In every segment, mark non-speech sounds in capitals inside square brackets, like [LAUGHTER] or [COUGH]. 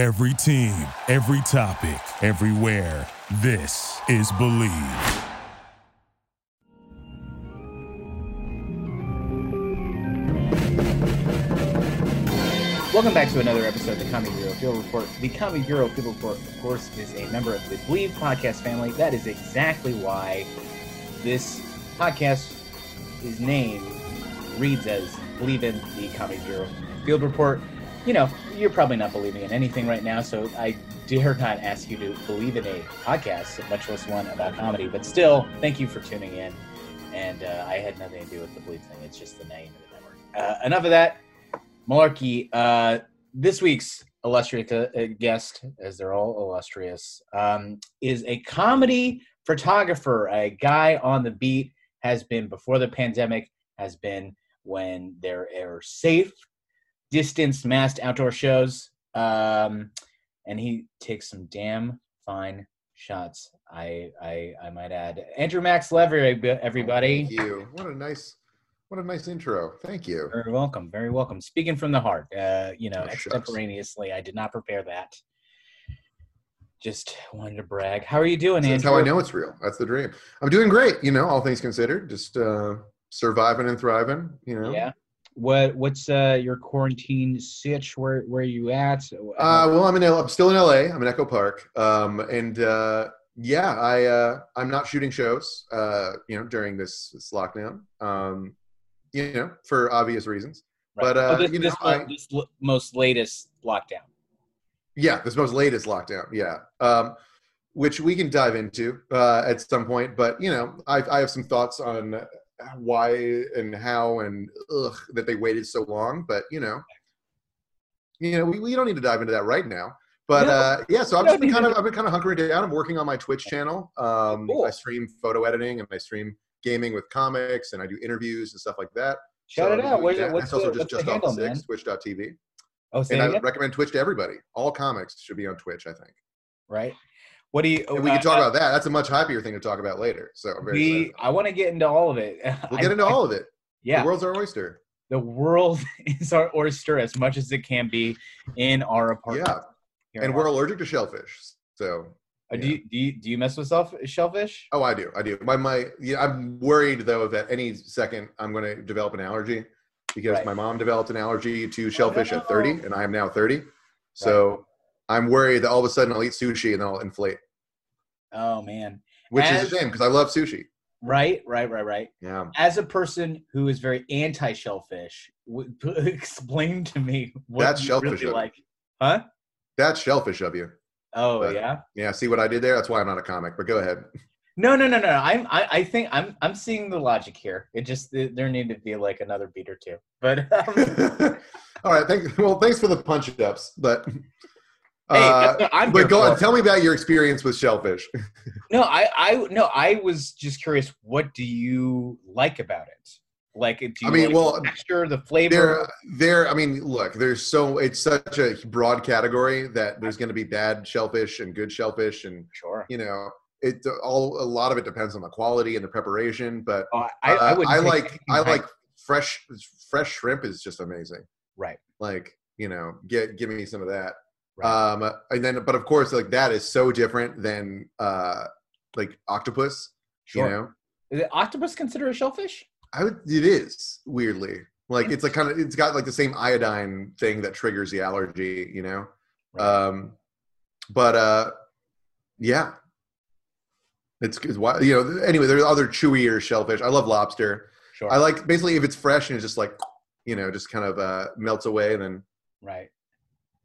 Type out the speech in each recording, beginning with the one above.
Every team, every topic, everywhere. This is Believe. Welcome back to another episode of the Comedy Bureau Field Report. The Comedy Bureau Field Report, of course, is a member of the Believe podcast family. That is exactly why this podcast is named reads as Believe in the Comedy Bureau Field Report. You know, you're probably not believing in anything right now, so I dare not ask you to believe in a podcast, much less one about comedy. But still, thank you for tuning in. And uh, I had nothing to do with the Believe thing; it's just the name of the network. Uh, enough of that malarkey. Uh, this week's illustrious uh, guest, as they're all illustrious, um, is a comedy photographer, a guy on the beat. Has been before the pandemic. Has been when there are safe, distanced, masked outdoor shows. Um, and he takes some damn fine shots. I I I might add. Andrew Max Lever, everybody. Thank you. What a nice, what a nice intro. Thank you. Very welcome. Very welcome. Speaking from the heart, uh, you know, Oh, extemporaneously. I did not prepare that. Just wanted to brag. How are you doing, That's Andrew? how I know it's real. That's the dream. I'm doing great. You know, all things considered, just uh, surviving and thriving. You know. Yeah. What What's uh, your quarantine sitch? Where Where are you at? Uh, well, I'm in. L- I'm still in LA. I'm in Echo Park. Um, and uh, yeah, I uh, I'm not shooting shows. Uh, you know, during this, this lockdown. Um, you know, for obvious reasons. Right. but, uh, oh, this, you know, I- this l- most latest lockdown. Yeah, this most latest lockdown. Yeah, um, which we can dive into uh, at some point. But you know, I, I have some thoughts on why and how and ugh, that they waited so long. But you know, you know, we, we don't need to dive into that right now. But No, uh, yeah, so I've just been kind of I've been kind of hunkering down. I'm working on my Twitch channel. Um, Cool. I stream photo editing and I stream gaming with comics and I do interviews and stuff like that. Shout So it out. Where's, that. what's That's also the, just what's just the off handle, man? six, Twitch.tv. Oh, And I again? recommend Twitch to everybody. All comics should be on Twitch, I think. right. What do you? And we uh, can talk about that. That's a much happier thing to talk about later. So We. I want to get into all of it. [LAUGHS] We'll get into I- all of it. Yeah. The world's our oyster. the world [LAUGHS] is our oyster as much as it can be in our apartment. Yeah. And we're allergic to shellfish. So Uh, do, you, do you do you mess with self, shellfish? oh I do. I do. My my yeah, I'm worried though that any second I'm gonna develop an allergy because Right. my mom developed an allergy to shellfish at 30 and I am now 30. So I'm worried that all of a sudden I'll eat sushi and then I'll inflate. Oh man, Which As- is a shame because I love sushi. right, right, right, right. Yeah. As a person who is very anti shellfish, [LAUGHS] explain to me what That's you shellfish really like, huh? That's shellfish of you. Oh But- yeah. Yeah, see what I did there? That's why I'm not a comic, but go ahead. No, no, no, no. I'm, I, I think I'm, I'm seeing the logic here. It just there need to be like another beat or two. But um, [LAUGHS] All right. Thank, well, thanks for the punch ups, but hey, uh, [LAUGHS] I'm but go on. Tell me about your experience with shellfish. No, I, I, no, I was just curious. What do you like about it? Like, do you I mean, like well, the texture, the flavor? There, there. I mean, look. There's so it's such a broad category that there's going to be bad shellfish and good shellfish, and sure. you know, it all a lot of it depends on the quality and the preparation. But Oh, I, I. I like I like fresh fresh shrimp is just amazing. Right. Like you know, get give me some of that. Right. Um, and then, but of course, like that is so different than uh, like octopus. Sure. You know, Is it octopus considered a shellfish? I would. It is weirdly like it's like kind of it's got like the same iodine thing that triggers the allergy. You know, Right. um, but uh, yeah, it's it's why you know. Anyway, there's other chewier shellfish. I love lobster. Sure. I like basically if it's fresh and it's just like you know just kind of uh, melts away. Then Right.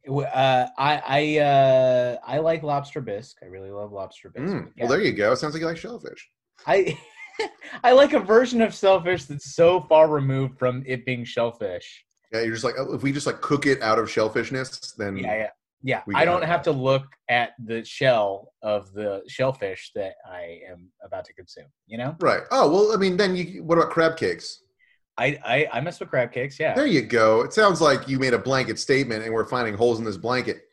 Uh, I I uh, I like lobster bisque. I really love lobster bisque. Mm, Yeah. well, there you go. Sounds like you like shellfish. I [LAUGHS] I like a version of shellfish that's so far removed from it being shellfish. Yeah, you're just like oh, if we just like cook it out of shellfishness, then Yeah, yeah, yeah. I don't have to look at the shell of the shellfish that I am about to consume. You know, right. Oh well, I mean, then you. What about crab cakes? I I, I mess with crab cakes. Yeah, There you go. It sounds like you made a blanket statement, and we're finding holes in this blanket.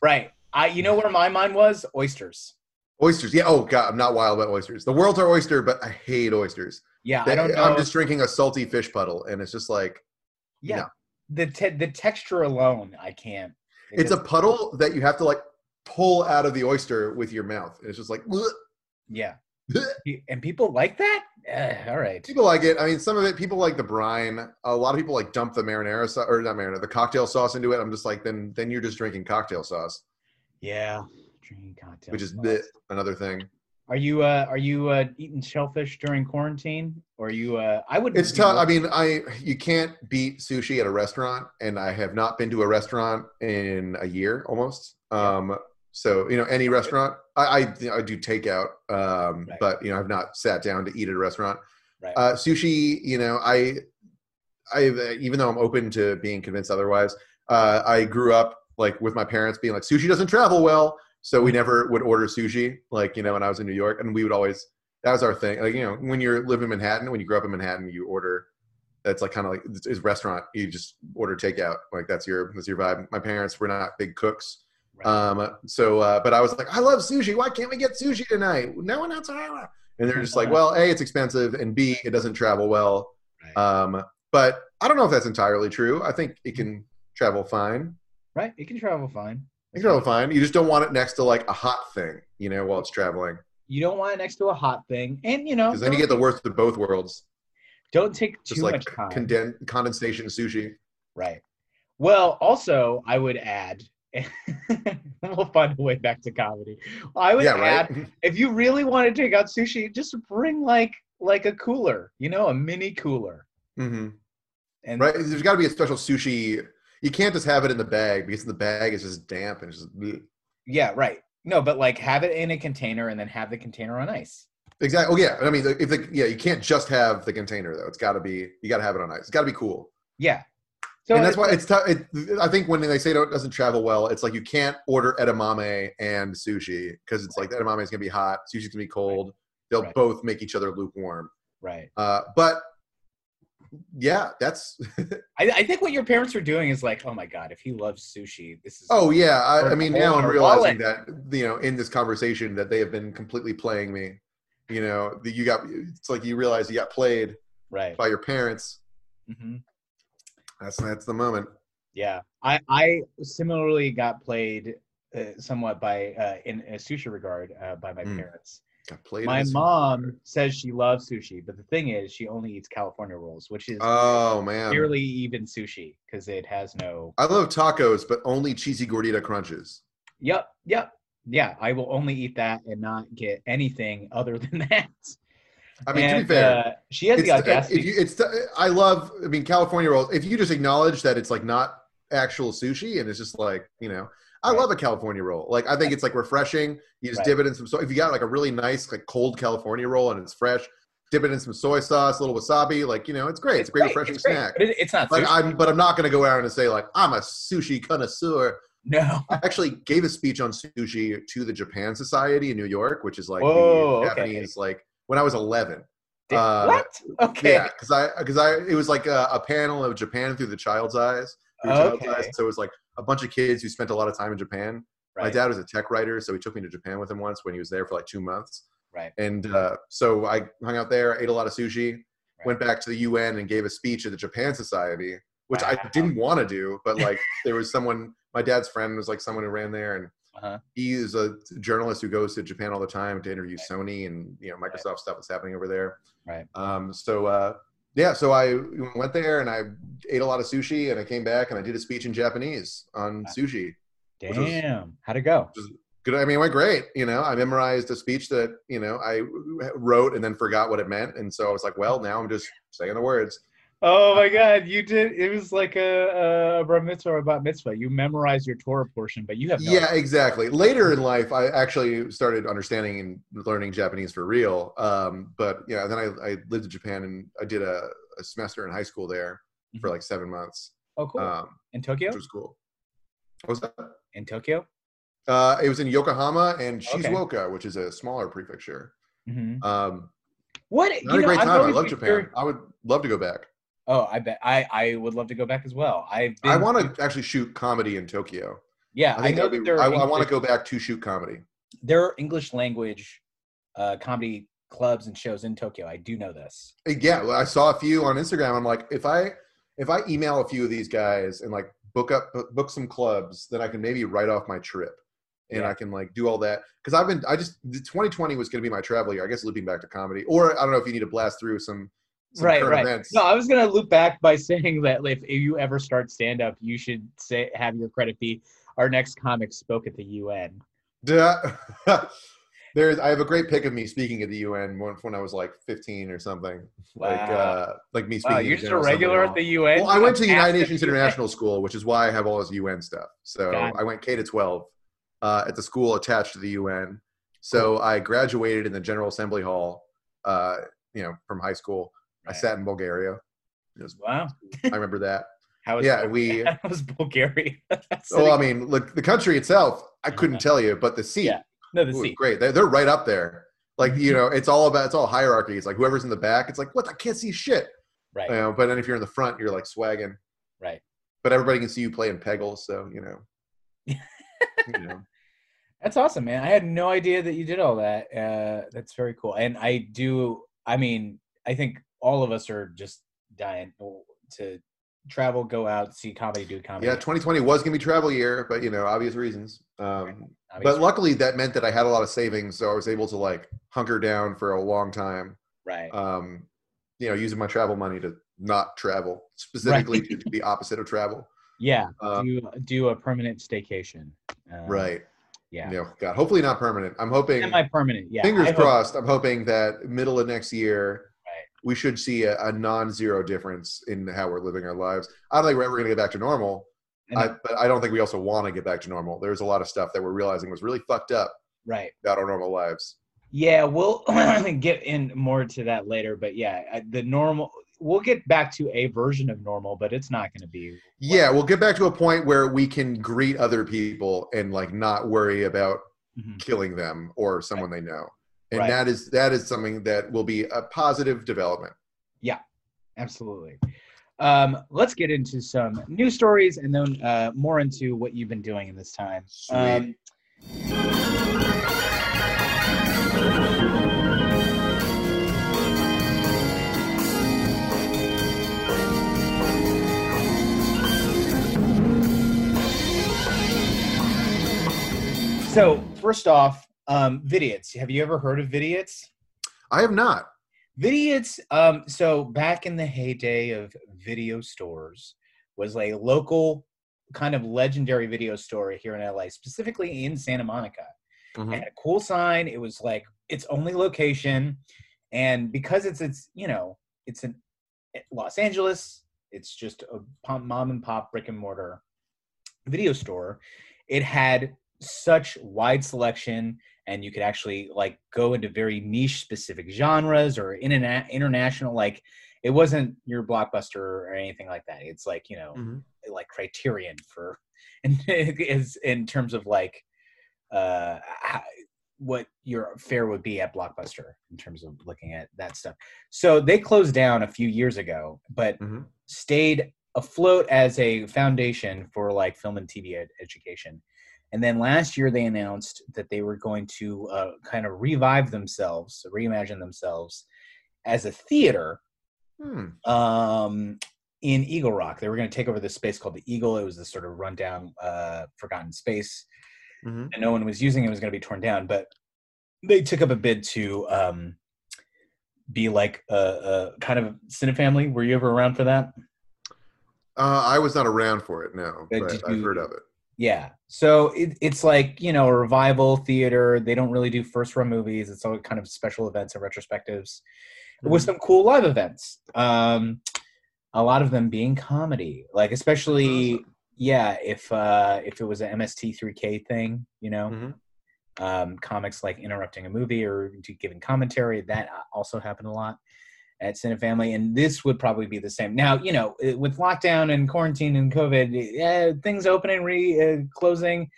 right. I you know where my mind was oysters. Oysters. Yeah. Oh God, I'm not wild about oysters. The world's our oyster, but I hate oysters. Yeah, I don't know. I'm just drinking a salty fish puddle, and it's just like yeah. no. The te- the texture alone, I can't. It It's a puddle that you have to like pull out of the oyster with your mouth. And it's just like yeah. [LAUGHS] And people like that? Eh, all right. people like it. I mean, some of it people like the brine. A lot of people like dump the marinara sauce or not marinara, the cocktail sauce into it. I'm just like, then then you're just drinking cocktail sauce, Yeah. Drinking cocktails. which is the, another thing. Are you uh are you uh eating shellfish during quarantine? Or are you uh I would It's tough. I mean, I you can't beat sushi at a restaurant, and I have not been to a restaurant in a year almost. Um, so you know, any restaurant, I I, I do takeout, um, Right. but you know, I've not sat down to eat at a restaurant. Right. Uh, sushi, you know, I I even though I'm open to being convinced otherwise, uh, I grew up like with my parents being like sushi doesn't travel well, so we never would order sushi. Like you know, when I was in New York, and we would always that was our thing. Like you know, when you're living in Manhattan, when you grow up in Manhattan, you order. That's like kind of like it's, it's restaurant. You just order takeout. Like that's your that's your vibe. My parents were not big cooks. Um. So, uh, but I was like, I love sushi. Why can't we get sushi tonight? No one else. And they're just like, well, a, it's expensive, and b, it doesn't travel well. Right. Um, but I don't know if that's entirely true. I think it can travel fine. right? It can travel fine. It can travel fine. You just don't want it next to like a hot thing, you know, while it's traveling, You don't want it next to a hot thing. And you know, because then you get the worst of both worlds. don't take Just too like much time. conden- condensation sushi. Right. Well, also, I would add, [LAUGHS] we'll find a way back to comedy. I would Yeah, right. add, if you really want to take out sushi, just bring like like a cooler, you know, a mini cooler. hmm And Right. There's got to be a special sushi. You can't just have it in the bag because the bag is just damp and it's just bleh. yeah, right. No, but like have it in a container and then have the container on ice. exactly. Oh yeah. I mean, if the yeah, you can't just have the container though. It's got to be you got to have it on ice. It's got to be cool. Yeah. So and that's why it's tough. It, I think when they say it doesn't travel well, it's like you can't order edamame and sushi because it's like the edamame is gonna be hot, sushi's gonna be cold. They'll Right. both make each other lukewarm. right. Uh, but yeah, that's. [LAUGHS] I, I think what your parents are doing is like, oh my god, if he loves sushi, this is oh yeah, I, I mean now I'm realizing wallet. that you know in this conversation that they have been completely playing me. You know, that you got. It's like you realize you got played right. by your parents. hmm That's that's the moment. Yeah, I I similarly got played uh, somewhat by uh, in a sushi regard uh, by my Mm. parents. Got played. My mom says she loves sushi, but the thing is, she only eats California rolls, which is Oh man. barely even sushi because it has no. I love tacos, but only cheesy gordita crunches. Yep, yep, yeah. I will only eat that and not get anything other than [LAUGHS] that. I mean, And, to be fair, uh, she has it's, the audacity. if you, it's I love. I mean, California rolls. If you just acknowledge that it's like not actual sushi and it's just like you know, I Right. love a California roll. Like I think it's like refreshing. You just Right. dip it in some. So if you got like a really nice like cold California roll and it's fresh, dip it in some soy sauce, a little wasabi. Like you know, it's great. It's, a great refreshing it's great, snack. but it- it's not Like sushi. I'm, but I'm not going to go out and say like I'm a sushi connoisseur. no. I actually gave a speech on sushi to the Japan Society in New York, which is like Whoa, the okay. Japanese like when I was 11. Did- Uh, what? Okay. Yeah, because I because I it was like a, a panel of Japan through the child's eyes. Through child's Okay. eyes. So it was like a bunch of kids who spent a lot of time in Japan. My dad was a tech writer, so he took me to Japan with him once when he was there for like two months. Right. And uh, so I hung out there, ate a lot of sushi, Right. went back to the UN and gave a speech at the Japan Society, which Wow. I didn't want to do, but [LAUGHS] like there was someone, my dad's friend was like someone who ran there, and Uh-huh. he is a journalist who goes to Japan all the time to interview Sony and you know Microsoft stuff that's happening over there. Right. Um, so uh, yeah, so I went there and I ate a lot of sushi, and I came back and I did a speech in Japanese on sushi. which was- Damn. How'd it go? Good. I mean, it went great. You know, I memorized a speech that you know I wrote and then forgot what it meant, and so I was like, well, now I'm just saying the words. Oh my god, you did it was like a, a bar mitzvah or a bat mitzvah. You memorized your Torah portion, but you have no Yeah, exactly. Later in life, I actually started understanding and learning Japanese for real. Um, but yeah, then I, I lived in Japan and I did a, a semester in high school there for Mhm. like seven months, Oh cool. um, in Tokyo? which was cool. What was that? In Tokyo? Uh, it was in Yokohama and Okay. Shizuoka, which is a smaller prefecture. hmm Um, What I you a know, great time. I love Japan. I would love to go back. Oh, I bet I I would love to go back as well. I've been I want to actually shoot comedy in Tokyo. Yeah, I I, know be, I, I want to go back to shoot comedy. there are English language uh, comedy clubs and shows in Tokyo. I do know this. Uh, Yeah, well, I saw a few on Instagram. I'm like, if I if I email a few of these guys and like book up book some clubs, then I can maybe write off my trip. And Yeah. I can like do all that because I've been I just 2020 was going to be my travel year. I guess looping back to comedy, or I don't know if you need to blast through some right, right. events. No, I was gonna loop back by [LAUGHS] saying that if, if you ever start stand up, you should say have your credit be our next comic spoke at the UN. Duh. [LAUGHS] There's I have a great pic of me speaking at the UN when, when I was like 15 or something. Like uh like me speaking. Wow, at you're the just a regular at the UN. Well, I went to A United Nations. International School, which is why I have all this UN stuff. So I went K to 12 uh, at the school attached to the UN. So I graduated in the General Assembly Hall, uh, you know, from high school. I sat in Bulgaria. Was- Wow. [LAUGHS] I remember that. How was Yeah, Bul- we- [LAUGHS] How was Bulgaria? [LAUGHS] Oh, I mean, look, the country itself, I couldn't tell you, but the seat, Yeah. no, the seat. great. They're, they're right up there. Like you know, it's all about it's all hierarchy. It's like whoever's in the back, it's like what I can't see shit. Right. You know, but then if you're in the front, you're like swagging. Right. But everybody can see you playing Peggle, so you know. you know. That's awesome, man. I had no idea that you did all that. Uh, that's very cool. And I do. I mean, I think all of us are just dying to travel, go out, see comedy, do comedy. Yeah, 2020 was gonna be travel year, but you know, obvious reasons. Um, I mean, but luckily, that meant that I had a lot of savings, so I was able to like hunker down for a long time. right. Um, you know, using my travel money to not travel, specifically Right. to, the opposite of travel. yeah. Um, do do a permanent staycation. Um, right. Yeah. You know, God, hopefully not permanent. I'm hoping. Semi-permanent. Yeah. fingers I hope- crossed. I'm hoping that middle of next year. Right. We should see a, a non-zero difference in how we're living our lives. I don't think we're ever going to get back to normal, I, but I don't think we also want to get back to normal. There's a lot of stuff that we're realizing was really fucked up right. about our normal lives. Yeah, we'll [CLEARS THROAT] get in more to that later, but yeah, the normal. We'll get back to a version of normal, but it's not going to be. Yeah, we'll get back to a point where we can greet other people and like not worry about Mhm. killing them or someone they know. And Right. that is that is something that will be a positive development. Yeah, absolutely. Um, let's get into some news stories and then uh, more into what you've been doing in this time. Um, so first off, um, Vidiots. Have you ever heard of Vidiots? I have not. Vidiots, um, so back in the heyday of video stores, was a local kind of legendary video store here in LA, specifically in Santa Monica. Mhm. It had a cool sign. It was like its only location, and because it's it's you know it's in Los Angeles, it's just a mom and pop brick and mortar video store. It had such wide selection and you could actually like go into very niche specific genres or interna- international like it wasn't your blockbuster or anything like that it's like you know Mhm. like criterion for [LAUGHS] and is in terms of like uh how, what your fare would be at blockbuster in terms of looking at that stuff so they closed down a few years ago but Mhm. stayed afloat as a foundation for like film and tv ed- education and then last year they announced that they were going to uh, kind of revive themselves reimagine themselves as a theater Hmm. um, in Eagle Rock. They were going to take over this space called the Eagle. It was this sort of rundown, uh, forgotten space Mhm. that no one was using. It was going to be torn down, but they took up a bid to um, be like a, a kind of Cinefamily. Were you ever around for that? Uh, I was not around for it, no, But but I've you- heard of it. Yeah. So it, it's like, you know, a revival theater. They don't really do first run movies. It's all kind of special events and retrospectives with Mhm. some cool live events. Um, a lot of them being comedy, like especially, Awesome. yeah, if uh, if it was an MST3K thing, you know, Mhm. um, comics like interrupting a movie or giving commentary, that also happened a lot at Cinefamily, and this would probably be the same. Now, you know, with lockdown and quarantine and COVID, uh, things opening, re uh, closing,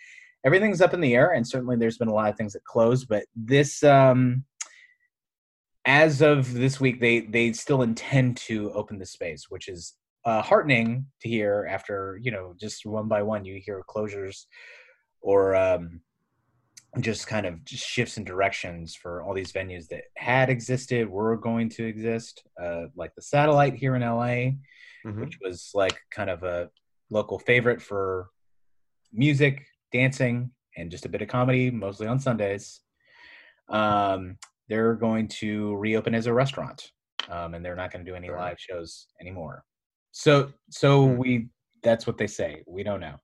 everything's up in the air, and certainly there's been a lot of things that closed. But this, um, as of this week, they they still intend to open the space, which is uh, heartening to hear. After you know, just one by one, you hear closures or um, just kind of just shifts in directions for all these venues that had existed, were going to exist, uh, like the Satellite here in LA, Mhm. which was like kind of a local favorite for music, dancing, and just a bit of comedy, mostly on Sundays. Um, they're going to reopen as a restaurant, um, and they're not going to do any live shows anymore. So, so Hmm. we that's what they say. We don't know.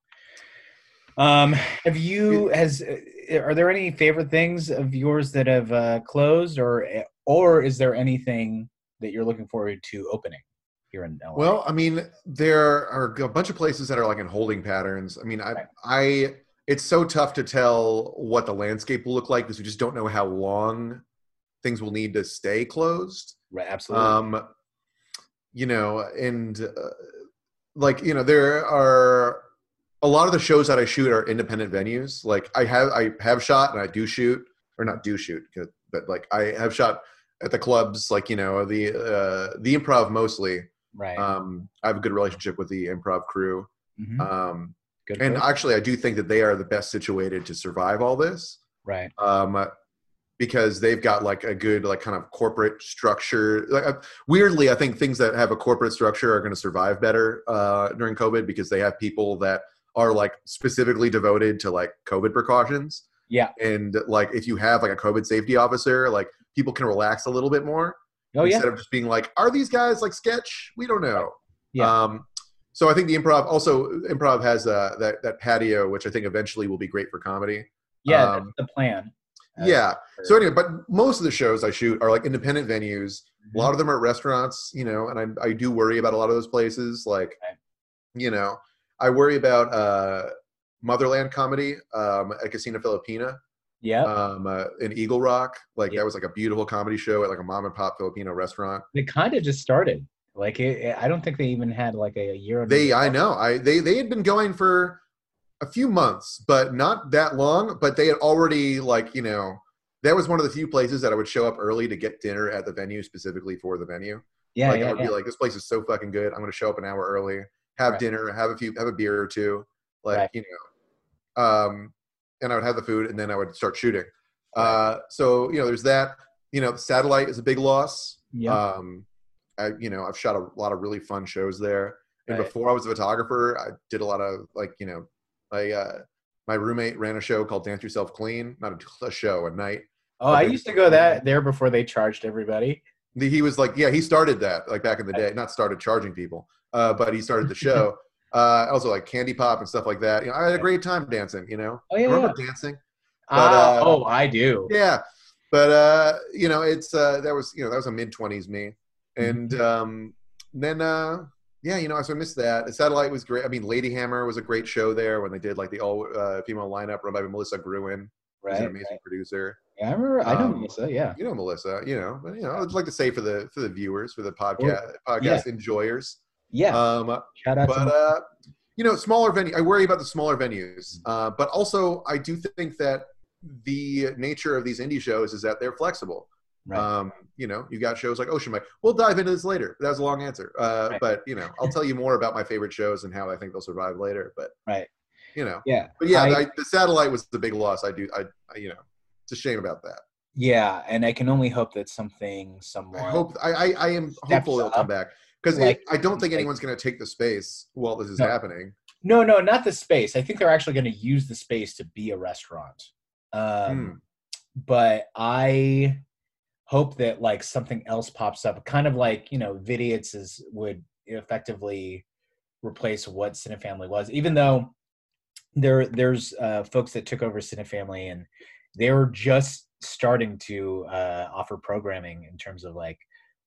Um, have you has uh, are there any favorite things of yours that have uh, closed, or or is there anything that you're looking forward to opening here in LA? Well, I mean, there are a bunch of places that are like in holding patterns. I mean, I, Right. I, it's so tough to tell what the landscape will look like because we just don't know how long things will need to stay closed. right, absolutely. Um, you know, and uh, like you know, there are a lot of the shows that I shoot are independent venues. Like I have, I have shot and I do shoot, or not do shoot, but like I have shot at the clubs, like you know, the uh, the improv mostly. right. Um, I have a good relationship with the improv crew. Mhm. Um, Good. and good. actually, I do think that they are the best situated to survive all this right. um, because they've got like a good, like kind of corporate structure. Like, uh, weirdly, I think things that have a corporate structure are going to survive better uh, during COVID because they have people that are like specifically devoted to like COVID precautions. Yeah. And like, if you have like a COVID safety officer, like people can relax a little bit more Oh yeah. instead of just being like, "Are these guys like sketch?" We don't know. Yeah. Um, so I think the improv also improv has uh, that that patio, which I think eventually will be great for comedy. Yeah, um, the plan. Yeah. for- So anyway, but most of the shows I shoot are like independent venues. Mm-hmm. A lot of them are restaurants, you know, and I I do worry about a lot of those places. Like, Right. you know, I worry about uh, Motherland comedy um, at Casino Filipina yeah, um, uh, in Eagle Rock. Like Yeah. that was like a beautiful comedy show at like a mom and pop Filipino restaurant. It kind of just started. Like it, it- I don't think they even had like a, year. under They, I know, I they they had been going for a few months, but not that long. But they had already like you know that was one of the few places that I would show up early to get dinner at the venue specifically for the venue. Yeah, like yeah, I would yeah. be like, this place is so fucking good. I'm gonna show up an hour early, have Right. dinner, have a few, have a beer or two, like Right. you know, um, and I would have the food, and then I would start shooting. Uh, so you know, there's that. You know, satellite is a big loss. yeah. Um, I you know I've shot a lot of really fun shows there, and before I was a photographer, I did a lot of like you know, my uh, my roommate ran a show called Dance Yourself Clean, not a, [LAUGHS] a show, a night. oh, I used to go that there before they charged everybody. The- He was like, yeah, he started that like back in the day, not started charging people, uh, but he started the show. [LAUGHS] uh, also like Candy Pop and stuff like that. You know, I had a great time dancing. You know, Oh yeah, remember yeah. dancing? Ah, uh, oh, I do. yeah but uh you know it's uh that was you know that was a mid-20s me and um then uh yeah you know so i missed that the satellite was great i mean lady hammer was a great show there when they did like the all uh, female lineup run by melissa gruen Right. an amazing right. producer Yeah, I remember. I know Um, Melissa. Yeah. you know melissa you know but you know i'd like to say for the for the viewers for the podcast podcast enjoyers Yeah. um Shout out but to. uh you know smaller venue i worry about the smaller venues uh but also i do think that the nature of these indie shows is that they're flexible right. um you know you got shows like ocean mike we'll dive into this later that was a long answer uh Right. but you know i'll [LAUGHS] tell you more about my favorite shows and how i think they'll survive later but right. you know Yeah. but yeah I- I, the satellite was the big loss i do I, I you know it's a shame about that Yeah, and I can only hope that something, someone. i hope i i, I am hopeful they'll come back because like- i don't think like- anyone's going to take the space while this is No. happening No, no, not the space. I think they're actually going to use the space to be a restaurant. Um, Hmm. But I hope that like something else pops up, kind of like you know, Vidiots is would effectively replace what Cinefamily was, even though there there's uh, folks that took over Cinefamily and they were just starting to uh, offer programming in terms of like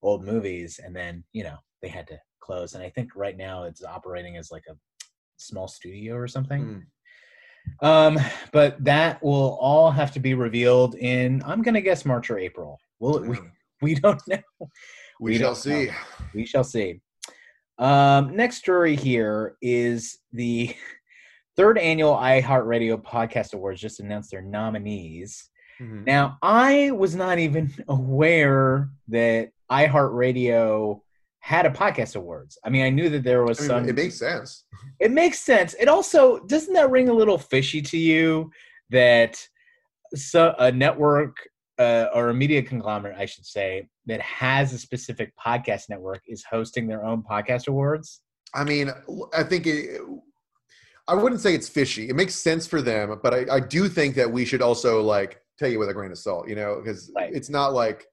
old movies, and then you know they had to close. And I think right now it's operating as like a small studio or something. Hmm. Um, but that will all have to be revealed in I'm gonna guess March or April. We'll, we we don't [LAUGHS] know. we, we shall see know. We shall see. Um, next story here is the third annual iHeartRadio Podcast Awards just announced their nominees. Mhm. Now, I was not even [LAUGHS] aware that iHeartRadio had a podcast awards. I mean, I knew that there was I mean, some it makes sense [LAUGHS] it makes sense. It also doesn't that ring a little fishy to you that so a network uh, or a media conglomerate, I should say, that has a specific podcast network is hosting their own podcast awards. I mean, I think it, I wouldn't say it's fishy. It makes sense for them, but I, I do think that we should also like take it with a grain of salt, you know, because Right. it's not like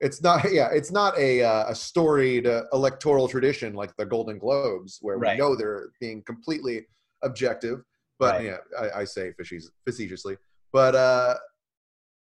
it's not [LAUGHS] yeah, it's not a uh, a storied uh, electoral tradition like the Golden Globes where Right. we know they're being completely objective. But Right. yeah, I, I say facetious, facetiously. But uh,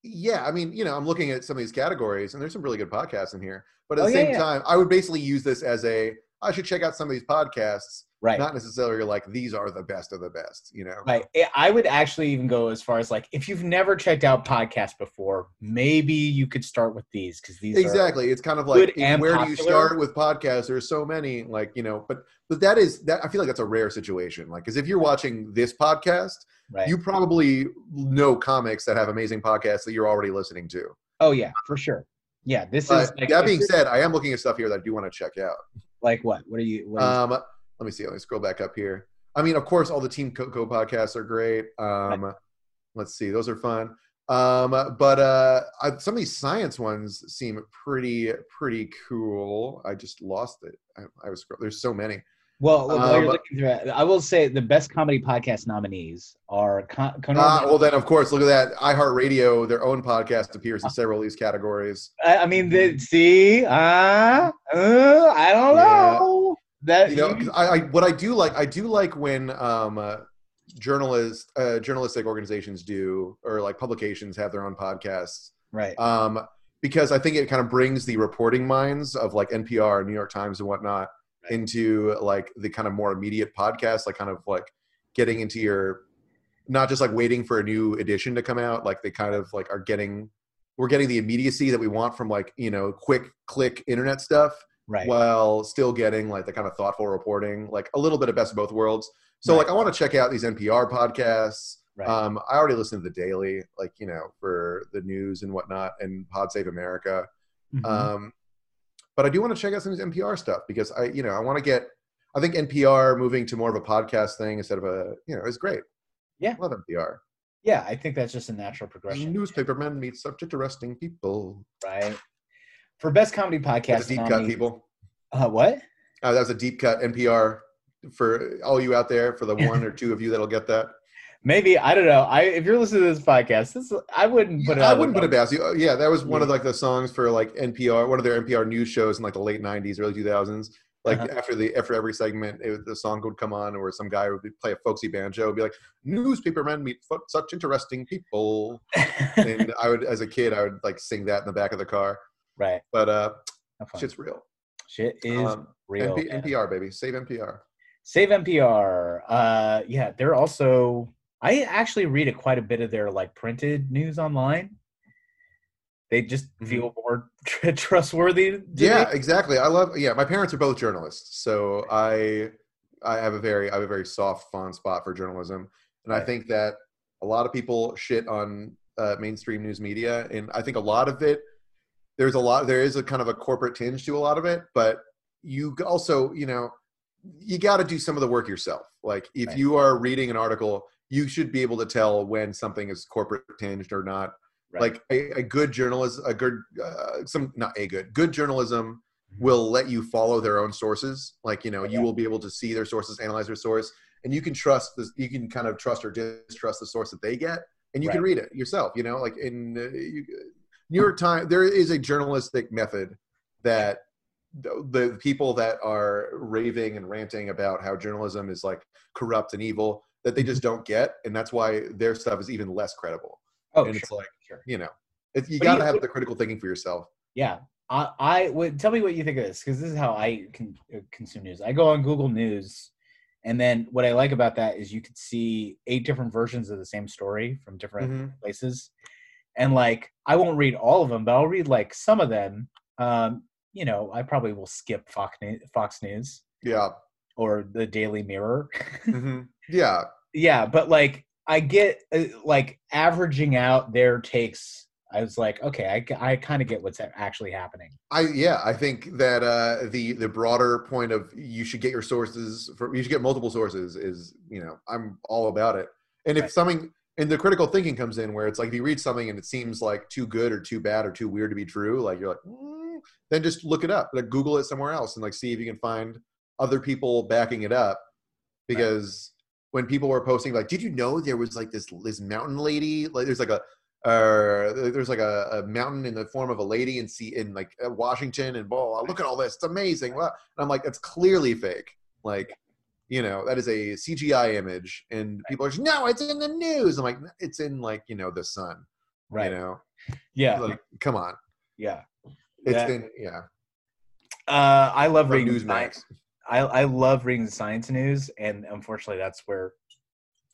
yeah, I mean, you know, I'm looking at some of these categories, and there's some really good podcasts in here. But at Oh, the yeah, same yeah. time, I would basically use this as a I should check out some of these podcasts Right. not necessarily like these are the best of the best you know Right. I- I would actually even go as far as like if you've never checked out podcasts before, maybe you could start with these because these are exactly it's kind of like where do you start with podcasts there's so many like you know but but that is that i feel like that's a rare situation like because if you're watching this podcast right. you probably know comics that have amazing podcasts that you're already listening to oh yeah, for sure. Yeah, this but is like, that being said i am looking at stuff here that i do want to check out like what? What are you? What are you um let me see. Let me scroll back up here. I mean of course all the team coco podcasts are great. Um let's see. Those are fun. Um but uh I, some of these science ones seem pretty pretty cool. I just lost it. I, I was scroll- there's so many. Well, while you're um, looking through it, I will say the best comedy podcast nominees are Con- Conan. uh, well then of course look at that. iheartradio their own podcast appears in [LAUGHS] several of these categories. I, I mean, the, see, uh, uh, I don't Yeah. That you know I, I what i do like i do like when um uh, journalists uh, journalistic organizations do or like publications have their own podcasts right. um, because I think it kind of brings the reporting minds of like NPR, New York Times, and whatnot Right. into like the kind of more immediate podcast, like kind of like getting into your not just like waiting for a new edition to come out, like they kind of like are getting we're getting the immediacy that we want from like you know quick click internet stuff right. while still getting like the kind of thoughtful reporting, like a little bit of best of both worlds. So Right. like I want to check out these NPR podcasts. right. Um, I already listen to the Daily, like you know, for the news and whatnot, and Pod Save America. Mhm. Um, but I do want to check out some of this NPR stuff because I, you know, I want to get. I think NPR moving to more of a podcast thing instead of a, you know, is great. Yeah. love NPR. yeah, I think that's just a natural progression. Newspapermen meet such interesting people. right? For best comedy That's podcast, a deep cut, people. Uh, what? Uh, that was a deep cut NPR for all you out there. For the one or [LAUGHS] two of you that'll get that, Maybe I don't know. I if you're listening to this podcast, this I wouldn't put it. I out wouldn't put it past you. Uh, Yeah, that was one of like the songs for like NPR, one of their NPR news shows in like the late '90s, early 2000s. Like Uh-huh. after the after every segment, it, the song would come on, or some guy would be- play a folksy banjo, and be like, "Newspapermen meet fo- such interesting people." [LAUGHS] and I would, as a kid, I would like sing that in the back of the car. Right. But uh, shit's real. Shit is Um, real. Man. NPR baby, save NPR. Save NPR. Uh, yeah, they're also. I actually read a, quite a bit of their like printed news online. They just Mhm. feel more [LAUGHS] tr- trustworthy. Yeah, me. exactly. I love. Yeah, my parents are both journalists, so I I have a very I have a very soft, fond spot for journalism, and I think that a lot of people shit on uh, mainstream news media, and I think a lot of it there's a lot there is a kind of a corporate tinge to a lot of it, but you also you know you got to do some of the work yourself. Like if Right. you are reading an article, you should be able to tell when something is corporate tinged or not Right. like a, a good journalist a good uh, some not a good good journalism Mhm. will let you follow their own sources like you know you will be able to see their sources analyze their source and you can trust this you can kind of trust or distrust the source that they get and you can read it yourself you know like in uh, you, new york times there is a journalistic method that the, the people that are raving and ranting about how journalism is like corrupt and evil that they just don't get and that's why their stuff is even less credible oh, and sure, it's like sure. you know it, you got to have the critical thinking for yourself Yeah, I, I would tell me what you think of this because this is how I can uh, consume news. I go on Google News, and then what I like about that is you could see eight different versions of the same story from different Mhm. places, and like I won't read all of them, but I'll read like some of them. Um, you know, I probably will skip Fox News, Fox News yeah or the Daily Mirror. hmm [LAUGHS] yeah yeah, but like I get uh, like averaging out their takes. I was like, okay, I, I kind of get what's actually happening. i yeah i think that uh the the broader point of you should get your sources for you should get multiple sources is you know i'm all about it and if Right. something and the critical thinking comes in where it's like if you read something and it seems like too good or too bad or too weird to be true like you're like mm, then just look it up like google it somewhere else and like see if you can find other people backing it up because when people were posting like, did you know there was like this this mountain lady? Like there's like a uh, there's like a, a mountain in the form of a lady in see in like uh, Washington and blah, look at all this, it's amazing. Well, and I'm like, it's clearly fake. Like, you know, that is a CGI image, and people are just, no, it's in the news. I'm like, it's in like you know the sun, Right. You know, Yeah. like come on, yeah. it's That- been yeah. Uh, I love From reading Newsmax. I, I love reading the science news, and unfortunately, that's where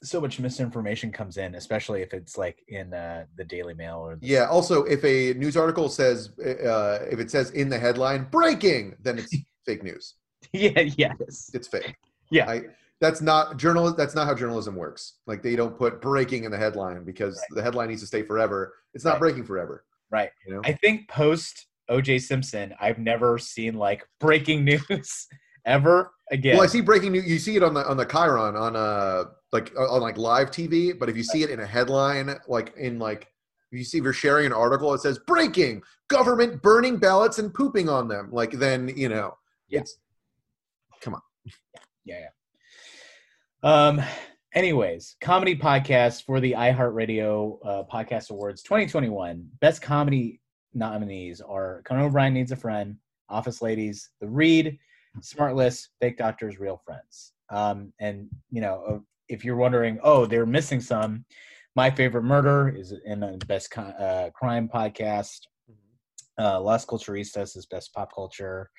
so much misinformation comes in, especially if it's like in uh, the Daily Mail or the, Yeah. Also, if a news article says uh, if it says in the headline "breaking," then it's [LAUGHS] fake news. yeah, yes, It's fake. Yeah, I, that's not journal. That's not how journalism works. Like they don't put "breaking" in the headline because the headline needs to stay forever. It's not Right. breaking forever. right. You know. I think post OJ Simpson, I've never seen like breaking [LAUGHS] news ever again. Well, I see breaking news. You see it on the on the chyron on uh like on like live TV, but if you see it in a headline, like in like if you see if you're sharing an article, it says breaking government burning ballots and pooping on them. Like then you know it's come on. Yeah, yeah. Um. Anyways, comedy podcast for the iHeartRadio uh, Podcast Awards 2021. Best comedy nominees are Conan O'Brien Needs a Friend, Office Ladies, The Read, Smartless, Fake Doctors, Real Friends. Um, and you know, uh, if you're wondering, oh, they're missing some. My favorite murder is in the best co- uh, crime podcast. Uh, Las Culturistas is best pop culture.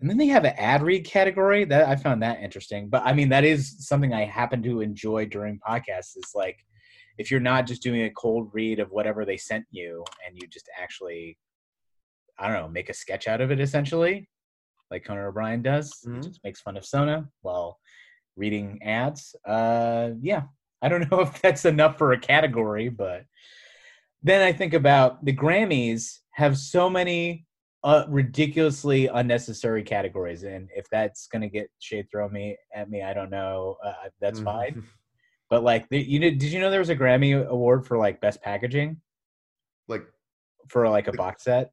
And then they have an ad read category that I found that interesting. But I mean, that is something I happen to enjoy during podcasts. Is like if you're not just doing a cold read of whatever they sent you, and you just actually, I don't know, make a sketch out of it essentially, like Conan O'Brien does, Mhm. just makes fun of Sona while reading ads. Uh, yeah, I don't [LAUGHS] know if that's enough for a category, but then I think about the Grammys have so many uh, ridiculously unnecessary categories, and if that's gonna get shade thrown me at me, I don't know. Uh, that's Mhm. fine. But like, the, you know, did you know there was a Grammy award for like best packaging like for like a box set,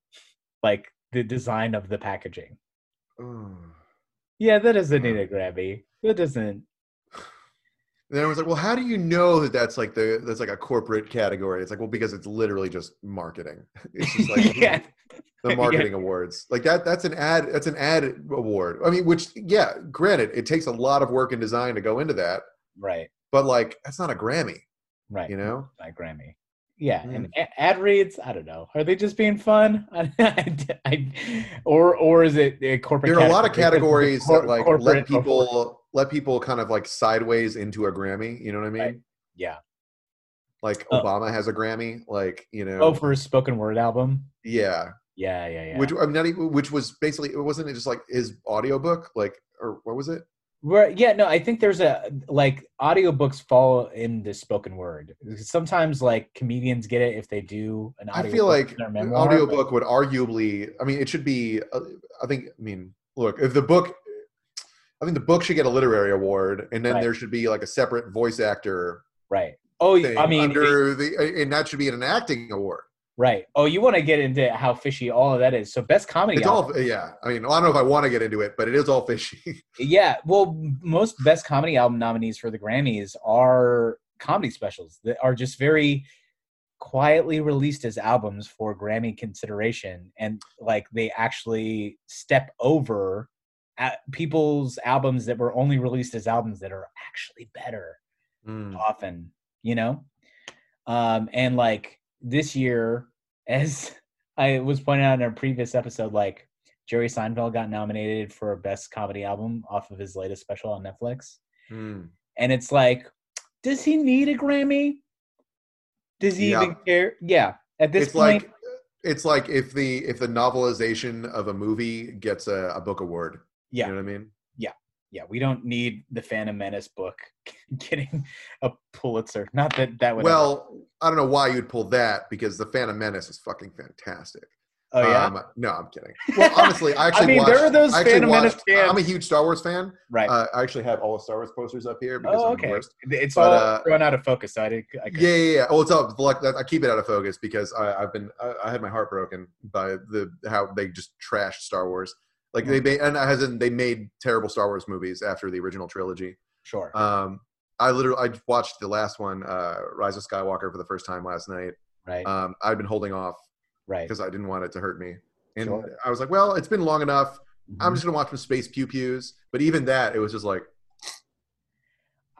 like the design of the packaging? oh. Yeah, that doesn't need a Grammy. That doesn't. And then I was like, well, how do you know that that's like the that's like a corporate category? It's like, well, because it's literally just marketing. [LAUGHS] It's just like [LAUGHS] yeah, [LAUGHS] the marketing awards like that that's an ad that's an ad award i mean which yeah granted it takes a lot of work and design to go into that right, but like that's not a grammy right. you know not Grammy. Yeah, hmm. and ad reads. I don't know. Are they just being fun? I, I- I- or or is it a corporate? there are a lot of categories Cor- that like let people let people kind of like sideways into a grammy you know what i mean Right. Yeah. like Oh. obama has a grammy like you know Oh, for a spoken word album. yeah Yeah, yeah, yeah. which i'm not even which was basically it wasn't it just like his audiobook like or what was it Right. Yeah. No, I think there's a like audiobooks fall in the spoken word. Sometimes like comedians get it if they do an I feel like their an memoir, audiobook would arguably. I mean, it should be. Uh, I think. I mean, look, if the book, I think the book should get a literary award, and then Right. there should be like a separate voice actor right. Oh, I mean, it- under the, and that should be an acting award. right. Oh, you want to get into how fishy all of that is. So best comedy. It's album. all. Yeah. I mean, I don't know if I want to get into it, but it is all fishy. [LAUGHS] Yeah, well, most best comedy album nominees for the Grammys are comedy specials that are just very quietly released as albums for Grammy consideration, and like they actually step over people's albums that were only released as albums that are actually better Mm. often, you know? Um, and like this year, as [LAUGHS] I was pointing out in a previous episode, like Jerry Seinfeld got nominated for best comedy album off of his latest special on Netflix. Mm. And it's like, does he need a Grammy? Does he Yeah. even care? Yeah. At this It's point, like it's like if the if the novelization of a movie gets a, a book award. Yeah, You know what I mean? yeah, Yeah. we don't need the Phantom Menace book [LAUGHS] getting a Pulitzer. Not that that would. ever- Well, I don't know why you'd pull that because the Phantom Menace is fucking fantastic. oh yeah, Um, no, I'm kidding. Well, honestly, I [LAUGHS] actually mean, watched, there are those I Phantom Menace watched- fans. I'm a huge Star Wars fan. right. Uh, I actually have all the Star Wars posters up here because oh, okay. It's But, all uh, thrown out of focus. So I did. I Yeah, yeah, yeah. Oh, it's up. Like, I keep it out of focus because I, I've been I, I had my heart broken by the how they just trashed Star Wars. Like they made, and as in they made terrible Star Wars movies after the original trilogy. Sure. Um, I literally I watched the last one, uh, Rise of Skywalker, for the first time last night. right. Um, I'd been holding off right. because I didn't want it to hurt me, and Sure. I was like, well, it's been long enough. I'm Mhm. just gonna watch some space pew pews. But even that, it was just like,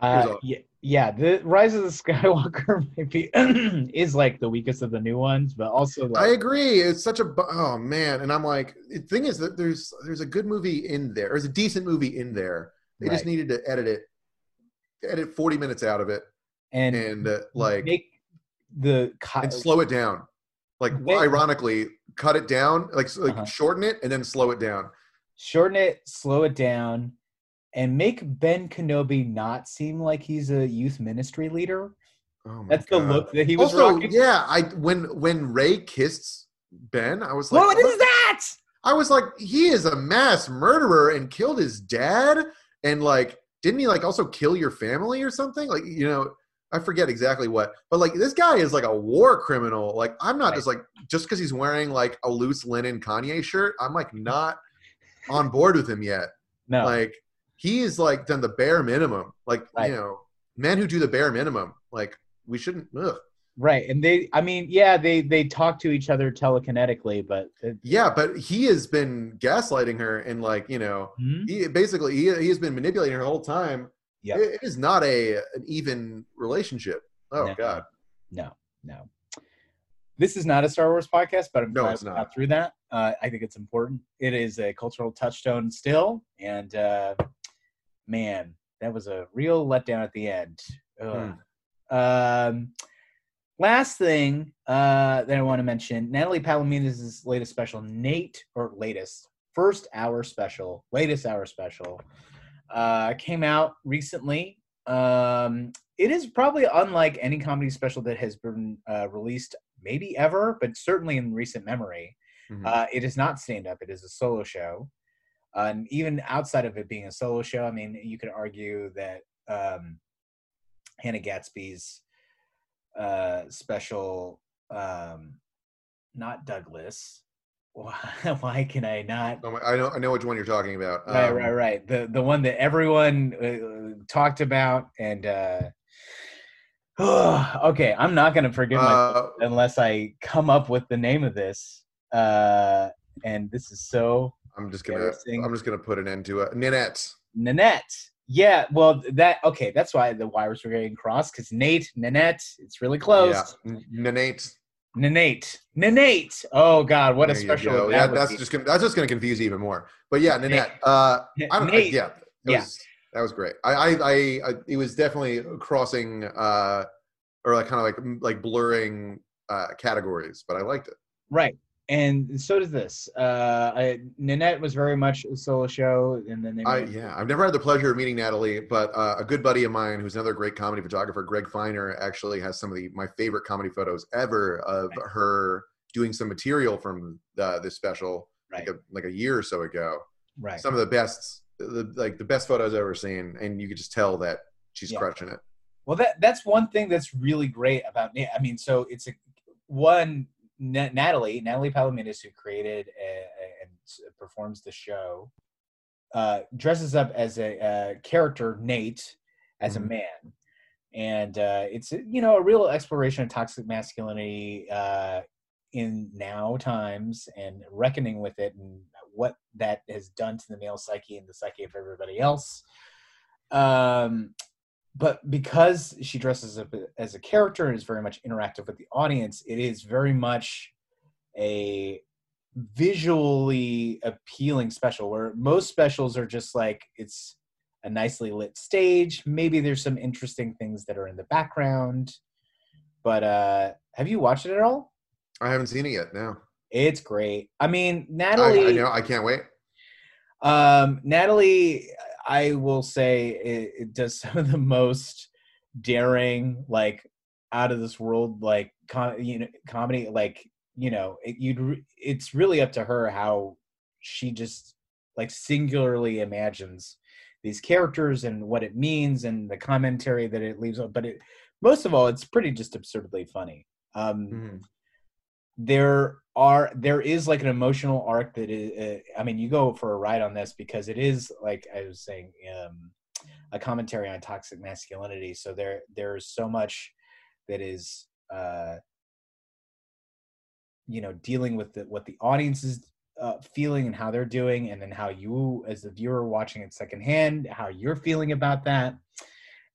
Uh, yeah, yeah. The Rise of the Skywalker [LAUGHS] maybe [CLEARS THROAT] is like the weakest of the new ones, but also like, I agree. It's such a oh man, and I'm like, the thing is that there's there's a good movie in there. There's a decent movie in there. They just needed to edit it, edit 40 minutes out of it, and, and uh, like make the co- and slow it down. Like Make- ironically, cut it down, like like Uh-huh. shorten it, and then slow it down. shorten it, slow it down, and make Ben Kenobi not seem like he's a youth ministry leader. Oh That's the look that he was also, rocking. yeah, I when when Rey kissed Ben, I was like, what is that? I was like, he is a mass murderer and killed his dad, and like, didn't he like also kill your family or something? Like, you know, I forget exactly what, but like, this guy is like a war criminal. Like, I'm not Right. just like just because he's wearing like a loose linen Kanye shirt, I'm like not on board with him yet. No, Like, he is like done the bare minimum. Like, Right. you know, men who do the bare minimum, like, we shouldn't. Ugh. right. And they, I mean, yeah, they they talk to each other telekinetically, but Yeah, but he has been gaslighting her and like, you know, Hmm? he basically he, he has been manipulating her the whole time. Yep. It- it is not a an even relationship. Oh No. god. no, no. This is not a Star Wars podcast, but I'm No, glad it's not. got through that. Uh, I think it's important. It is a cultural touchstone still, and uh, man, that was a real letdown at the end. Ugh. Um, last thing uh, that I want to mention: Natalie Palamides's latest special, Nate, or latest first hour special, latest hour special, uh, came out recently. Um, it is probably unlike any comedy special that has been uh, released, maybe ever, but certainly in recent memory. Mhm. Uh, it is not stand up; it is a solo show. Uh, and even outside of it being a solo show, I mean, you could argue that um, Hannah Gadsby's uh, special, um, not Douglas. Why, [LAUGHS] why can I not? Oh my- I know I know which one you're talking about. Right, Um, right, right. The the one that everyone uh, talked about, and uh, [SIGHS] okay, I'm not gonna forgive myself Uh, unless I come up with the name of this. Uh, and this is so I'm just gonna Embarrassing. I'm just gonna put an end to it. Nanette. Nanette. Yeah, well, that okay. That's why the wires were getting crossed because Nate, Nanette, it's really close. Yeah. N- Nanette. Nanate, Nanate. Oh God, what a There you special! go. that Yeah, that's be. just gonna that's just gonna confuse you even more. But yeah, Nanette. Uh, I don't. I, Nate. yeah. It Yeah. Was, that was great. I, I, I, I, it was definitely crossing, uh, or like kind of like like blurring uh, categories, but I liked it. Right. And so does this. Uh, I, Nanette was very much a solo show, and then they I yeah, I've never had the pleasure of meeting Natalie, but uh, a good buddy of mine, who's another great comedy photographer, Greg Feiner, actually has some of the my favorite comedy photos ever of Right. her doing some material from uh, this special right, like a like a year or so ago. right. Some of the best, the, like the best photos I've ever seen, and you could just tell that she's Yeah. crushing it. Well, that that's one thing that's really great about. I mean, so it's a one Natalie Natalie Palamides who created a, and performs the show, uh, dresses up as a, uh character Nate as Mhm. a man, and uh, it's you know a real exploration of toxic masculinity uh, in now times and reckoning with it and what that has done to the male psyche and the psyche of everybody else. Um, but because she dresses up as a character and is very much interactive with the audience, it is very much a visually appealing special where most specials are just like it's a nicely lit stage maybe there's some interesting things that are in the background but uh have you watched it at all I haven't seen it yet. No, it's great i mean I, natalie I know. I can't wait. Um, Natalie, I will say it, it does [LAUGHS] some of the most daring, like out of this world, like com- you know, comedy. Like you know, it, you'd re- it's really up to her how she just like singularly imagines these characters and what it means and the commentary that it leaves on. But it, most of all, it's pretty just absurdly funny. Um, Mhm. there are there is like an emotional arc that is uh, i mean you go for a ride on this because it is like i was saying um a commentary on toxic masculinity. So there there's so much that is uh you know dealing with the, what the audience is uh, feeling and how they're doing and then how you as the viewer watching it secondhand how you're feeling about that.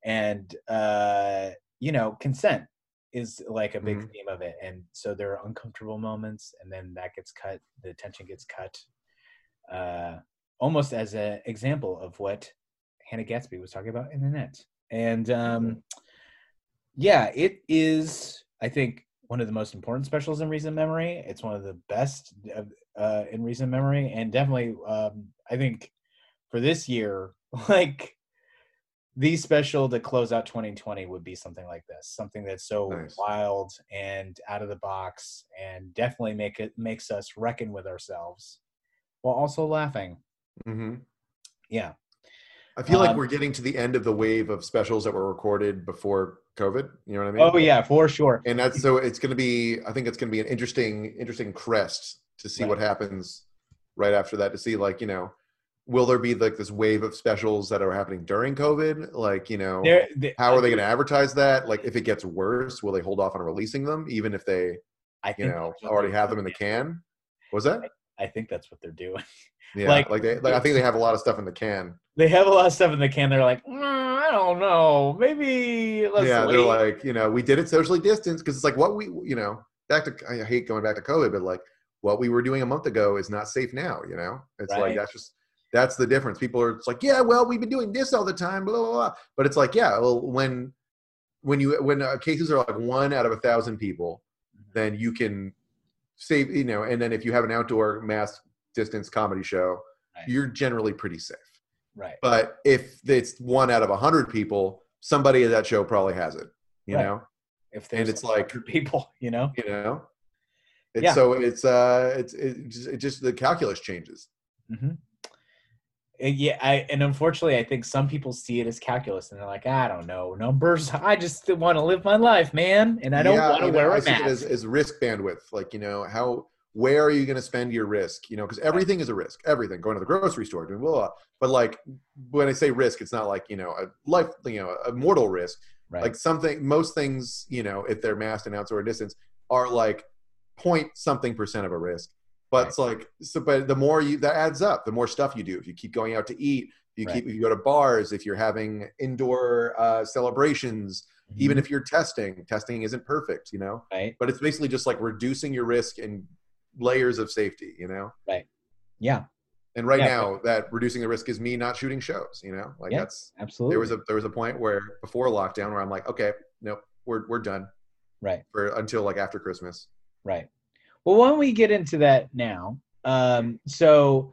And uh you know consent is like a big Mhm. theme of it and so there are uncomfortable moments and then that gets cut the tension gets cut uh almost as an example of what hannah gadsby was talking about in Nanette and um yeah it is i think one of the most important specials in recent memory. It's one of the best of- uh in recent memory and definitely um i think for this year [LAUGHS] like the special to close out 2020 would be something like this something that's so Nice. wild and out of the box and definitely make it makes us reckon with ourselves while also laughing hmm yeah I feel like Um, we're getting to the end of the wave of specials that were recorded before COVID. You know what I mean? oh yeah for sure and that's so it's going to be i think it's going to be an interesting interesting crest to see what happens right after that to see like you know will there be like this wave of specials that are happening during covid? Like you know there the- how are they going to advertise that? Like if it gets worse will they hold off on releasing them even if they i you know already have them in the can? Was that? I think that's what they're doing. [LAUGHS] Yeah Like- like, they like i think they have a lot of stuff in the can. they have a lot of stuff in the can they're like "Mm, i don't know maybe let's yeah wait." they're like you know we did it socially distanced because it's like what we you know back to i hate going back to covid but like what we were doing a month ago is not safe now you know? It's Right. like that's just that's the difference. People are it's like yeah well we've been doing this all the time blah blah blah but it's like yeah well when when you when uh, cases are like one out of a thousand people Mm-hmm. then you can save you know and then if you have an outdoor mass distance comedy show Right. you're generally pretty safe. Right. But if it's one out of a hundred people somebody at that show probably has it you Right. know? If there's it's like- people [LAUGHS] you know? You know? It's, Yeah. so it's uh it's it just, it just the calculus changes. Hmm yeah, I, and unfortunately, I think some people see it as calculus, and they're like, "I don't know numbers. [LAUGHS] I just want to live my life, man, and I don't Yeah, want to wear I a see mask." as, as risk bandwidth like you know how where are you going to spend your risk you know because everything is a risk everything going to the grocery store doing blah, blah, blah but like when i say risk it's not like you know a life you know a mortal risk right. like something most things you know if they're masked and outdoor distance are like point something percent of a risk but Right. it's like so but the more you that adds up the more stuff you do if you keep going out to eat if you Right. keep if you go to bars if you're having indoor uh, celebrations even Mhm. if you're testing testing isn't perfect you know right, but it's basically just like reducing your risk and layers of safety you know Right. yeah, and right Yeah, now that reducing the risk is me not shooting shows you know like Yeah. that's absolutely. there was a there was a point where before lockdown where i'm like okay nope we're we're done right, for until like after Christmas. right. Well, why don't we get into that now? Um, so,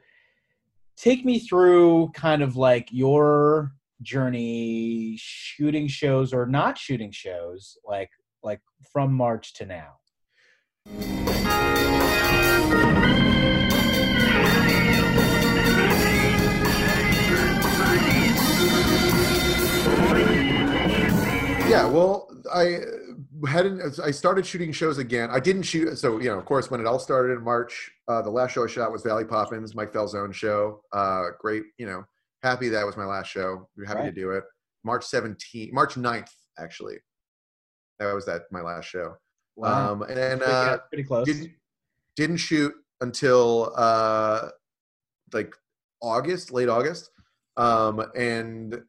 take me through kind of like your journey shooting shows or not shooting shows, like like from March to now. Yeah, well, I hadn't. I started shooting shows again. I didn't shoot. So you know, of course, when it all started in March, uh, the last show I shot was Valley Poppins, Mike Falzone show. Uh, great, you know, happy that was my last show. Happy Right. to do it. March 17th, March 9th, actually. That was that my last show. Um, and then uh, pretty close. didn't didn't shoot until uh like August, late August, um, and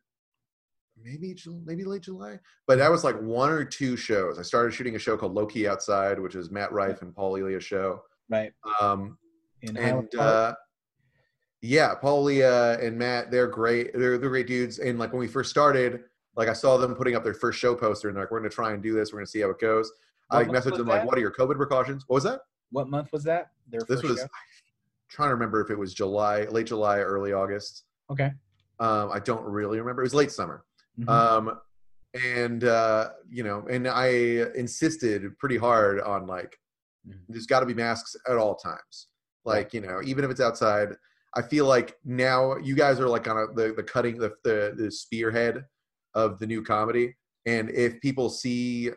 maybe maybe late July. But that was like one or two shows. I started shooting a show called Low Key Outside, which is Matt Rife and Paul Elia show. right. Um, In and uh, yeah, Paul Elia and Matt, they're great. They're they're great dudes. And like when we first started, like I saw them putting up their first show poster, and they're like, "We're gonna try and do this. We're gonna see how it goes." I What month messaged was them like, "What are your COVID precautions?" What was that? what month was that? Their This first was trying to remember if it was July, late July, early August. okay. Um, I don't really remember. It was late summer. Mhm. Um, and uh, you know, and I insisted pretty hard on like, Mhm. there's got to be masks at all times. Like you know, even if it's outside. I feel like now you guys are like on a, the the cutting the, the the spearhead of the new comedy, and if people see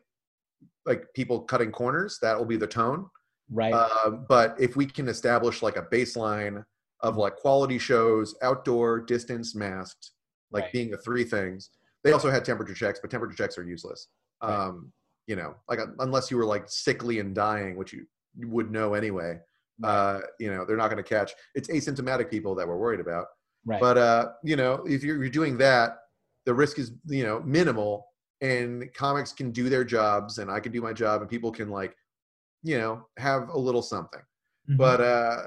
like people cutting corners, that will be the tone. Right. Uh, but if we can establish like a baseline of like quality shows, outdoor, distance, masked, like Right. being the three things. They also had temperature checks, but temperature checks are useless. Um, you know, like unless you were like sickly and dying, which you, would know anyway. Uh, you know, they're not going to catch. It's asymptomatic people that we're worried about. right. But uh, you know, if you're, you're doing that, the risk is you know minimal, and comics can do their jobs, and I can do my job, and people can like, you know, have a little something. Mhm. But uh,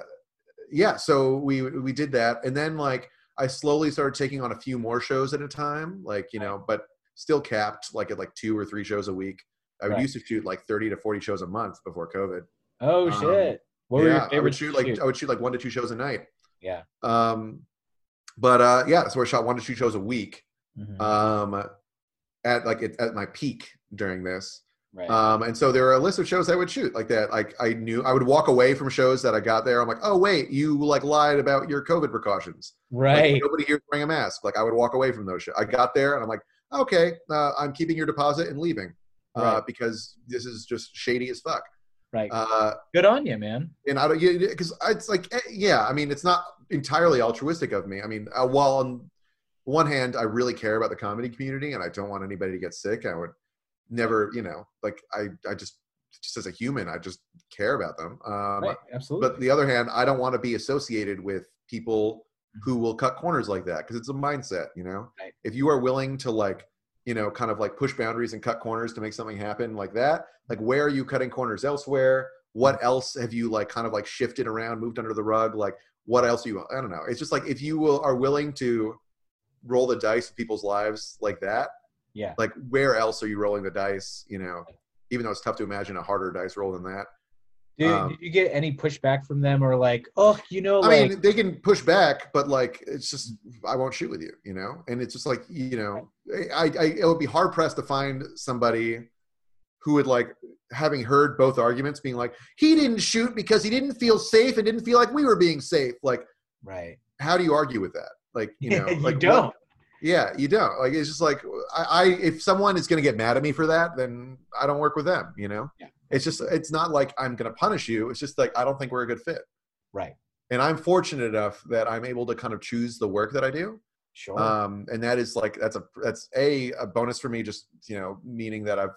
yeah, so we we did that, and then like I slowly started taking on a few more shows at a time, like you know, but still capped like at like two or three shows a week. I would Right. used to shoot like thirty to forty shows a month before COVID. oh um, shit. What were yeah, I would shoot like shoot? I would shoot like one to two shows a night. Yeah. Um, but uh, yeah, so I shot one to two shows a week. Mhm. Um, at like at my peak during this. Right. Um, and so there are a list of shows I would shoot like that. Like I knew I would walk away from shows that I got there. I'm like, oh wait, you like lied about your COVID precautions. Like, right. nobody here wearing a mask. Like I would walk away from those shows. I got there and I'm like, okay, uh, I'm keeping your deposit and leaving uh, Right. because this is just shady as fuck. right. Uh, Good on you, man. and I don't, because it's like, eh, yeah, I mean, it's not entirely altruistic of me. I mean, uh, while on one hand, I really care about the comedy community and I don't want anybody to get sick. I would never, you know, like I, I just, just as a human, I just care about them. Um, right. Absolutely. but the other hand, I don't want to be associated with people Mm-hmm. who will cut corners like that because it's a mindset, you know. Right. If you are willing to like, you know, kind of like push boundaries and cut corners to make something happen like that, like where are you cutting corners elsewhere? What Mm-hmm. else have you like kind of like shifted around, moved under the rug? Like what else you? I don't know. It's just like if you will, are willing to roll the dice with people's lives like that, yeah. like where else are you rolling the dice? You know, even though it's tough to imagine a harder dice roll than that. Did, um, did you get any pushback from them or like, oh, you know, I like, mean, they can push back, but like, it's just I won't shoot with you, you know. And it's just like you know, I, I it would be hard pressed to find somebody who would like having heard both arguments, being like, he didn't shoot because he didn't feel safe and didn't feel like we were being safe. Like, right. how do you argue with that? Like, you [LAUGHS] know, you like what- don't. Yeah, you don't. Like, it's just like I, I if someone is going to get mad at me for that, then I don't work with them. You know, Yeah. it's just it's not like I'm going to punish you. It's just like I don't think we're a good fit Right. and I'm fortunate enough that I'm able to kind of choose the work that I do. Sure. Um, and that is like that's a that's a a bonus for me. Just you know, meaning that I've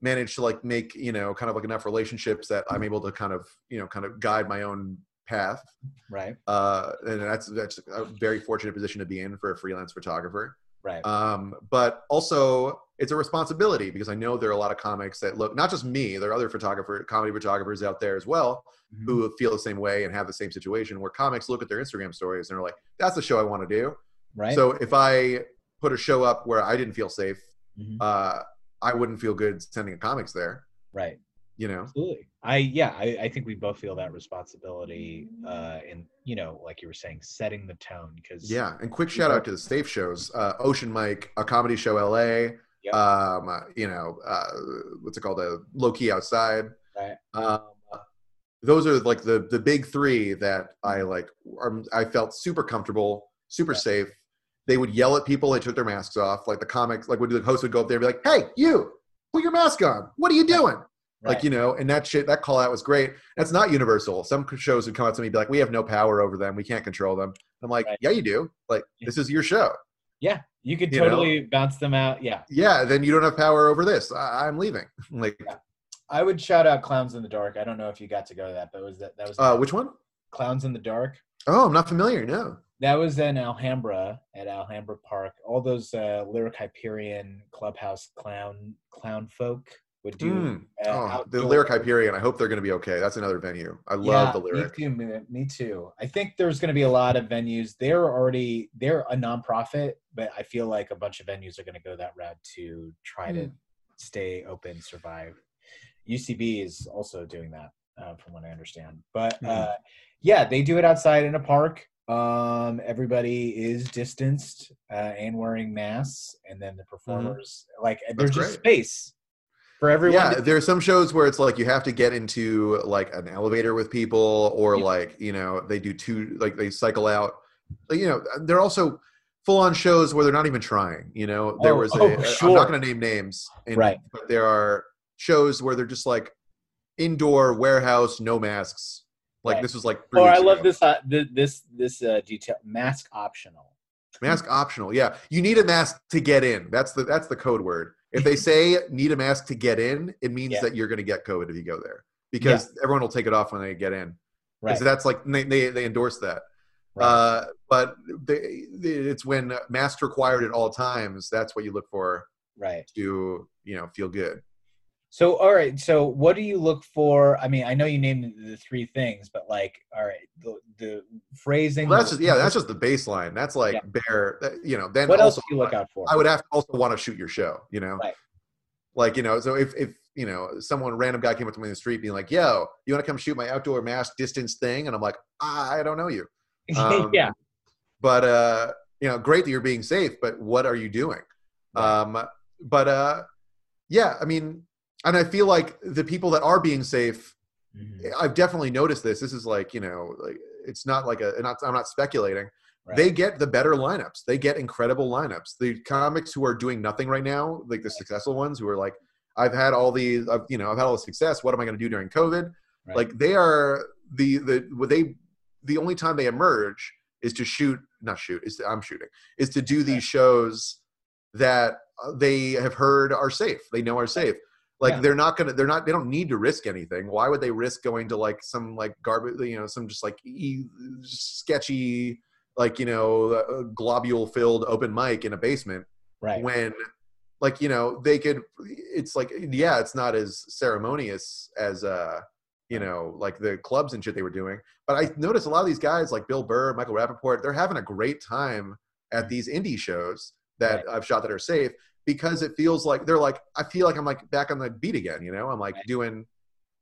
managed to like make you know kind of like enough relationships that I'm able to kind of you know kind of guide my own path. right. Uh, and that's that's a very fortunate position to be in for a freelance photographer. Right. Um, but also it's a responsibility because I know there are a lot of comics that look not just me. There are other photographer comedy photographers out there as well Mhm. who feel the same way and have the same situation where comics look at their Instagram stories and are like, that's the show I want to do. right. So if I put a show up where I didn't feel safe, Mhm. uh, I wouldn't feel good sending a comics there, right. You know? Absolutely. I yeah, I, I think we both feel that responsibility uh in you know, like you were saying, setting the tone because Yeah. And quick shout out to the safe shows, uh, Ocean Mike, a comedy show, LA, Yep. um, uh, you know, uh, what's it called? A low key outside. Right. Um, those are like the, the big three that I like, are, I felt super comfortable, super Yeah. safe. They would yell at people. They took their masks off. Like the comics, like when the host would go up there and be like, Hey, you put your mask on. What are you doing? Right. Like, you know, and that shit, that call out was great. That's not universal. Some shows would come up to me and be like, we have no power over them. We can't control them. I'm like, Right. yeah, you do. Like, Yeah. this is your show. yeah, you could you know? totally bounce them out. Yeah. Yeah. Then you don't have power over this. I- I'm leaving. [LAUGHS] Like, I would shout out Clowns in the Dark. I don't know if you got to go to that, but was that that was uh, which one? Clowns in the Dark? Oh, I'm not familiar. No. That was in Alhambra at Alhambra Park. All those uh, lyric Hyperion clubhouse clown clown folk would do. Mm. uh, Oh, the Lyric Hyperion. I hope they're going to be okay. That's another venue. I love Yeah, the Lyric. Me too, me too. I think there's going to be a lot of venues. They're already they're a nonprofit, but I feel like a bunch of venues are going to go that route to try to Hmm. stay open, survive. UCB is also doing that, uh, from what I understand. But Hmm. uh, yeah, they do it outside in a park. Um, everybody is distanced uh, and wearing masks, and then the performers like there's just Hmm. great. space for everyone. Yeah, to- there are some shows where it's like you have to get into like an elevator with people, or Yeah. like you know they do two like they cycle out. Like, You know, they're also full on shows where they're not even trying. You know, there Oh, was a. oh, am not going to name names, and, Right. But there are shows where they're just like indoor warehouse, no masks. Like Right. this was like. three Oh, I love ago. this. Uh, this this uh, detail. Mask optional. Mask optional. Yeah, you need a mask to get in. That's the that's the code word. If they say need a mask to get in, it means Yeah. that you're going to get COVID if you go there because everyone will take it off when they get in. Right. So that's like they they, they endorse that. right. Uh, but they, it's when masks required at all times. That's what you look for right. to you know feel good. So, all right. So, what do you look for? I mean, I know you named the three things, but like, all right, the, the phrasing. Well, that's just yeah, that's just the baseline. That's like Yeah. bare. You know, then what else do you look out for? I would have to also want to shoot your show. You know, Right. like you know, so if if you know someone random guy came up to me in the street being like, "Yo, you want to come shoot my outdoor mask distance thing?" and I'm like, I don't know you. [LAUGHS] Um, yeah. but uh you know great that you're being safe but what are you doing Right. um but uh yeah i mean and i feel like the people that are being safe Mhm. i've definitely noticed this. This is like you know like it's not like a not i'm not speculating. Right. they get the better lineups. They get incredible lineups. The comics who are doing nothing right now like the successful ones who are like i've had all these I've, you know i've had all the success. What am i going to do during covid? Right. like they are the the what they the only time they emerge is to shoot not shoot is to, i'm shooting is to do these shows that they have heard are safe. They know are safe like Yeah. they're not gonna they're not they don't need to risk anything. Why would they risk going to like some like garbage you know some just like e- sketchy like you know uh, globule filled open mic in a basement right. when like you know they could it's like yeah it's not as ceremonious as uh you know like the clubs and shit they were doing. But i noticed a lot of these guys like bill burr michael rapaport they're having a great time at these indie shows that i've shot that are safe because it feels like they're like i feel like i'm like back on the beat again you know i'm like Right. doing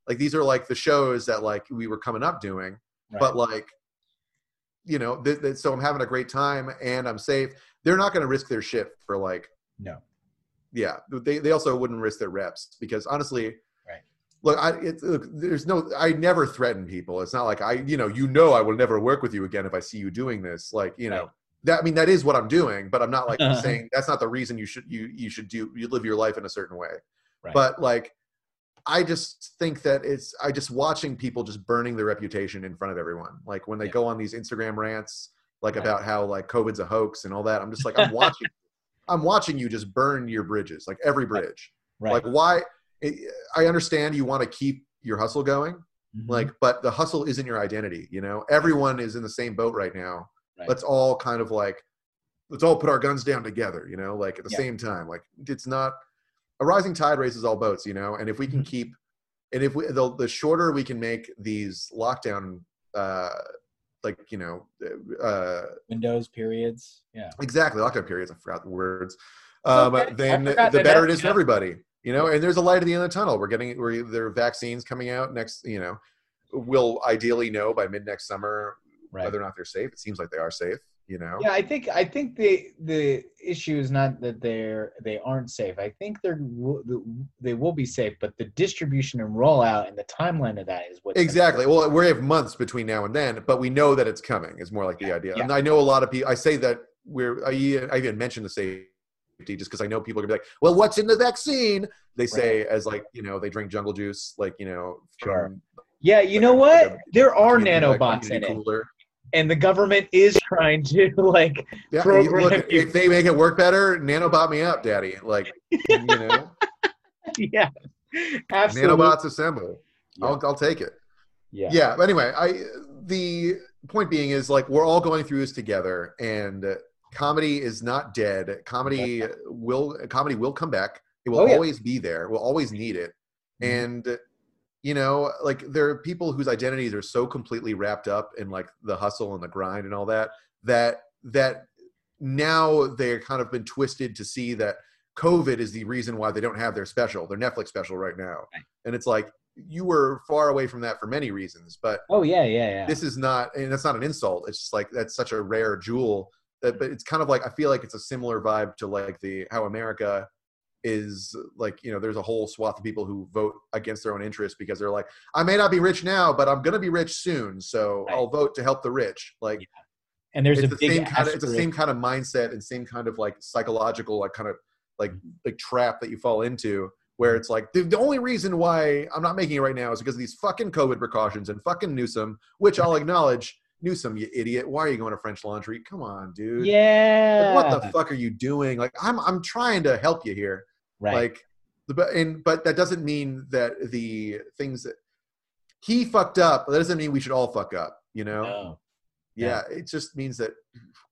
like these are like the shows that like we were coming up doing right. but like you know th- th- so i'm having a great time and i'm safe they're not going to risk their shit for like no. yeah they, they also wouldn't risk their reps because honestly Right. look i it, look, there's no i never threaten people it's not like i you know you know i will never work with you again if i see you doing this like you know. That i mean that is what i'm doing but i'm not like saying that's not the reason you should you you should do you live your life in a certain way Right. but like i just think that it's i just watching people just burning their reputation in front of everyone like when they Yeah. go on these instagram rants like Right. about how like covid's a hoax and all that i'm just like i'm watching [LAUGHS] i'm watching you just burn your bridges like every bridge right. like why i understand you want to keep your hustle going Mhm. like but the hustle isn't your identity you know everyone is in the same boat right now Right. let's all kind of like let's all put our guns down together you know like at the Yeah. same time like it's not a rising tide raises all boats you know and if we can Mhm. keep and if we the, the shorter we can make these lockdown uh like you know uh Windows periods. Yeah. exactly lockdown periods i forgot the words um okay. Then the better it is for everybody you know and there's a light at the end of the tunnel we're getting we're, there are vaccines coming out next you know we'll ideally know by mid next summer Right. whether or not they're safe it seems like they are safe you know Yeah, I think I think the the issue is not that they're they aren't safe. I think they're they will be safe, but the distribution and rollout and the timeline of that is what exactly well we have months between now and then but we know that it's coming is more like the idea yeah. and i know a lot of people i say that we're I even mentioned the safety just because i know people are gonna be like well what's in the vaccine they say as like you know they drink jungle juice like you know Sure. from Yeah, you know Like what? There are like, nanobots in it, cooler. And the government is trying to like Yeah, program look, you. if they make it work better, nanobot me up, daddy. Like, you know, [LAUGHS] yeah, absolutely. nanobots assemble. Yeah. I'll, I'll take it. Yeah. Yeah. But anyway, I the point being is like we're all going through this together, and uh, comedy is not dead. Comedy will comedy will come back. It will Oh, yeah. always be there. We'll always need it. Mhm. And you know, like there are people whose identities are so completely wrapped up in like the hustle and the grind and all that that that now they're kind of been twisted to see that COVID is the reason why they don't have their special, their Netflix special right now. Right. And it's like you were far away from that for many reasons, but Oh yeah, yeah, yeah. this is not and that's not an insult. It's just like that's such a rare jewel that but it's kind of like I feel like it's a similar vibe to like the how America is like you know there's a whole swath of people who vote against their own interests because they're like I may not be rich now but I'm going to be rich soon so Right. I'll vote to help the rich like and there's it's a the big same kind of it's the same kind of mindset and same kind of like psychological like kind of like mm-hmm. like trap that you fall into where it's like the, the only reason why I'm not making it right now is because of these fucking COVID precautions and fucking Newsom, which I'll [LAUGHS] acknowledge. Newsom, you idiot! Why are you going to French Laundry? Come on, dude. Yeah. Like, what the fuck are you doing? Like, I'm I'm trying to help you here. Right. Like, the but and but that doesn't mean that the things that he fucked up. That doesn't mean we should all fuck up. You know? no. Yeah, it just means that.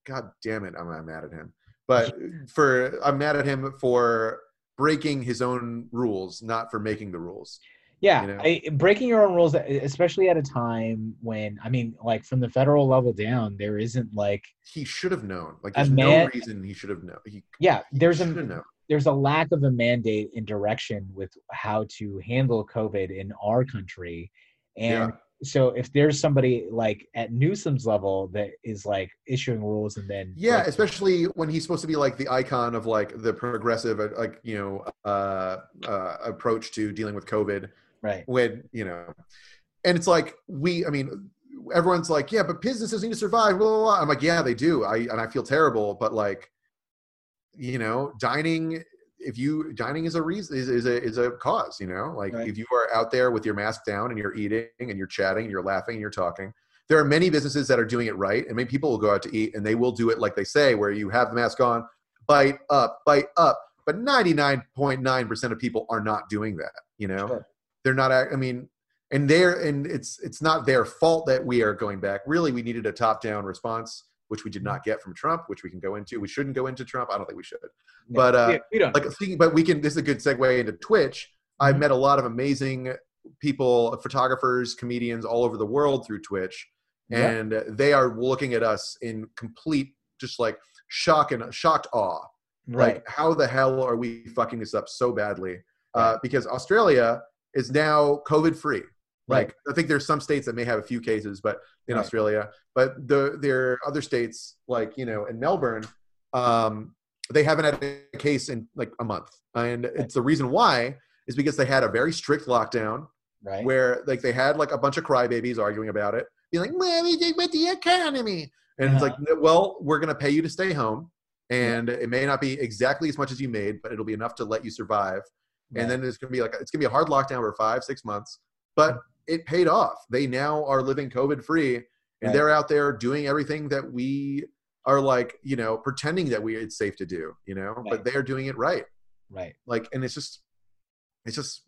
God damn it, I'm, I'm mad at him. But for I'm mad at him for breaking his own rules, not for making the rules. Yeah, you know? I, breaking your own rules, especially at a time when I mean, like from the federal level down, there isn't like He should have known. Like, there's man- no reason he should have known. He yeah, there's should a known. There's a lack of a mandate and direction with how to handle COVID in our country, and so if there's somebody like at Newsom's level that is like issuing rules and then Yeah, breaking- especially when he's supposed to be like the icon of like the progressive, uh, like you know, uh, uh, approach to dealing with COVID. right, When you know, and it's like we, I mean, everyone's like, yeah, but businesses need to survive. Blah, blah, blah. I'm like, yeah, they do. I and I feel terrible, but like, you know, dining. If you dining is a reason is, is a is a cause, you know, like Right. if you are out there with your mask down and you're eating and you're chatting and you're laughing and you're talking, there are many businesses that are doing it right, and many people will go out to eat and they will do it like they say, where you have the mask on, bite up, bite up. But 99.9% of people are not doing that. You know, Sure. they're not. I mean, and they're and it's it's not their fault that we are going back. Really, we needed a top-down response, which we did not get from Trump, which we can go into. We shouldn't go into Trump. I don't think we should. But, uh, we- we don't. Like speaking, but we can. This is a good segue into Twitch. I've Mhm. met a lot of amazing people, photographers, comedians all over the world through Twitch Yeah. and they are looking at us in complete just like shock and shocked awe right, like how the hell are we fucking this up so badly uh, because australia is now covid free like i think there's some states that may have a few cases but in Right. australia but the, there are other states like you know in melbourne um, they haven't had a case in like a month and it's the reason why is because they had a very strict lockdown right, where like they had like a bunch of crybabies arguing about it, being like, "Well, we think with the economy," and it's like, Uh-huh. "No, "Well, we're going to pay you to stay home, and it may not be exactly as much as you made, but it'll be enough to let you survive." right. And then it's going to be like it's going to be a hard lockdown for five, six months, but it paid off. They now are living COVID free, and Right. they're out there doing everything that we are like, you know, pretending that we it's safe to do, you know, Right. but they are doing it right right. like and it's just it's just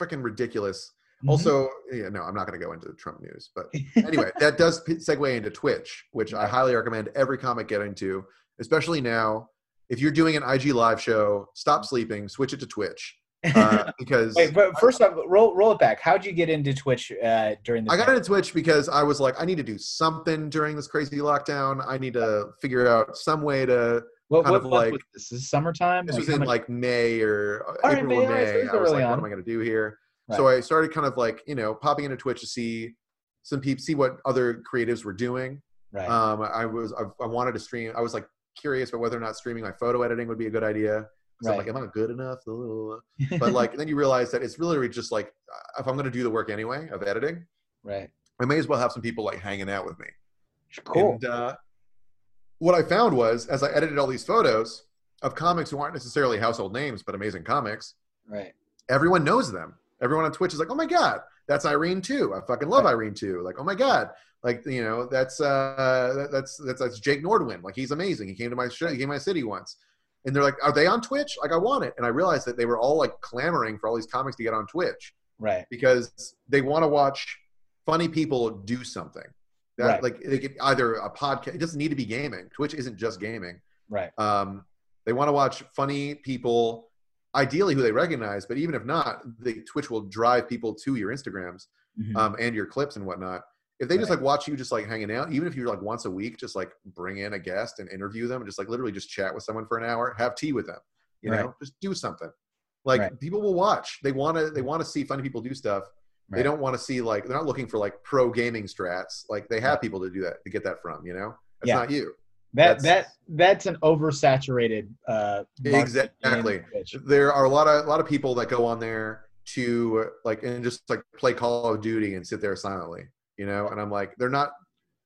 freaking ridiculous Mhm. also yeah no i'm not going to go into the trump news but [LAUGHS] anyway that does segue into twitch which i highly recommend every comic get into especially now if you're doing an ig live show stop sleeping switch it to twitch uh, [LAUGHS] because Wait, but first off, roll roll it back. How'd you get into Twitch uh, during the? I got into Twitch because I was like, I need to do something during this crazy lockdown. I need to figure out some way to. What, kind what of like- was this? This is summertime. This Like, was in much- like May or uh, All right, April May, or right, so May. I was like, on. what am I going to do here? Right. So I started kind of like you know popping into Twitch to see some people see what other creatives were doing. right. Um, I was I, I wanted to stream. I was like curious about whether or not streaming my photo editing would be a good idea. Right. like, am I good enough? [LAUGHS] But like, then you realize that it's really just like, uh, if I'm going to do the work anyway of editing, right. I may as well have some people like hanging out with me. Cool. And uh, what I found was, as I edited all these photos of comics who aren't necessarily household names, but amazing comics, right. everyone knows them. Everyone on Twitch is like, "Oh my god, that's Irene Tu. I fucking love Irene Tu." Like, "Oh my god, like you know, that's uh, that's that's that's Jake Nordwind. Like, he's amazing. He came to my show. He came to my city once." And they're like, "Are they on Twitch? Like, I want it." And I realized that they were all like clamoring for all these comics to get on Twitch Right. because they want to watch funny people do something. That Right. like they could either a podcast. It doesn't need to be gaming. Twitch isn't just gaming. Right. Um, they want to watch funny people, ideally who they recognize, but even if not, the Twitch will drive people to your Instagrams Mhm. um, and your clips and whatnot. If they just like watch you just like hanging out, even if you're like once a week, just like bring in a guest and interview them and just like literally just chat with someone for an hour, have tea with them, you Right. know, just do something. Like Right. people will watch. They want to. They want to see funny people do stuff. They don't want to see like they're not looking for like pro gaming strats. Like they have Right. people to do that to get that from. You know, that's Yeah. not you. That that's- that that's an oversaturated. Uh, Exactly. there are a lot of a lot of people that go on there to like and just like play Call of Duty and sit there silently, you know. And I'm like, they're not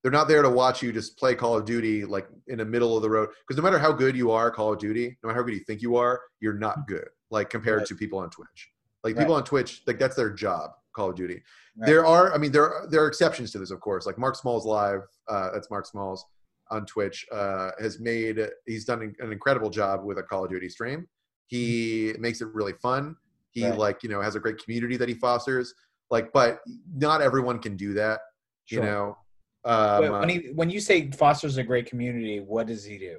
they're not there to watch you just play Call of Duty like in the middle of the road. Because no matter how good you are, Call of Duty, no matter how good you think you are, you're not good. Like compared Right. to people on Twitch. Like Right. people on Twitch, like that's their job. Call of Duty. Right. There are, I mean, there are, there are exceptions to this, of course. Like Mark Smalls live, uh, that's Mark Smalls on Twitch, uh, has made he's done an incredible job with a Call of Duty stream. He makes it really fun. He like you know has a great community that he fosters. Like, but not everyone can do that. Sure. You know. Um, when he when you say fosters a great community, what does he do?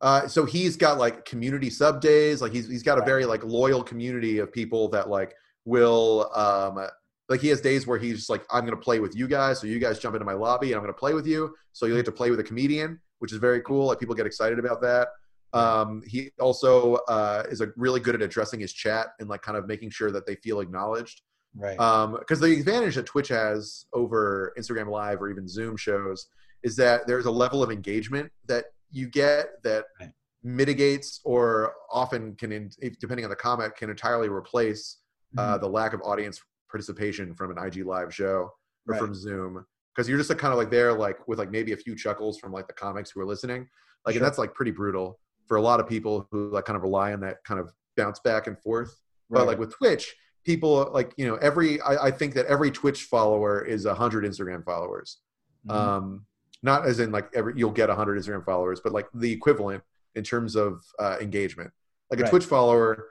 Uh, so he's got like community sub days. Like he's he's got a very like loyal community of people that like will um like he has days where he's like I'm gonna play with you guys, so you guys jump into my lobby and I'm gonna play with you. So you get to play with a comedian, which is very cool. Like people get excited about that. Um, he also uh, is a really good at addressing his chat and like kind of making sure that they feel acknowledged Right. um because the advantage that twitch has over instagram live or even zoom shows is that there's a level of engagement that you get that Right. mitigates or often can in- depending on the comment can entirely replace uh, Mm-hmm. the lack of audience participation from an ig live show or Right. from zoom because you're just like, kind of like there like with like maybe a few chuckles from like the comics who are listening like Sure. and that's like pretty brutal for a lot of people who like kind of rely on that kind of bounce back and forth but Right. like with Twitch, people like you know every I, I think that every Twitch follower is a hundred Instagram followers. Mhm. Um, not as in like every you'll get a hundred Instagram followers, but like the equivalent in terms of uh, engagement. Like a Right. Twitch follower,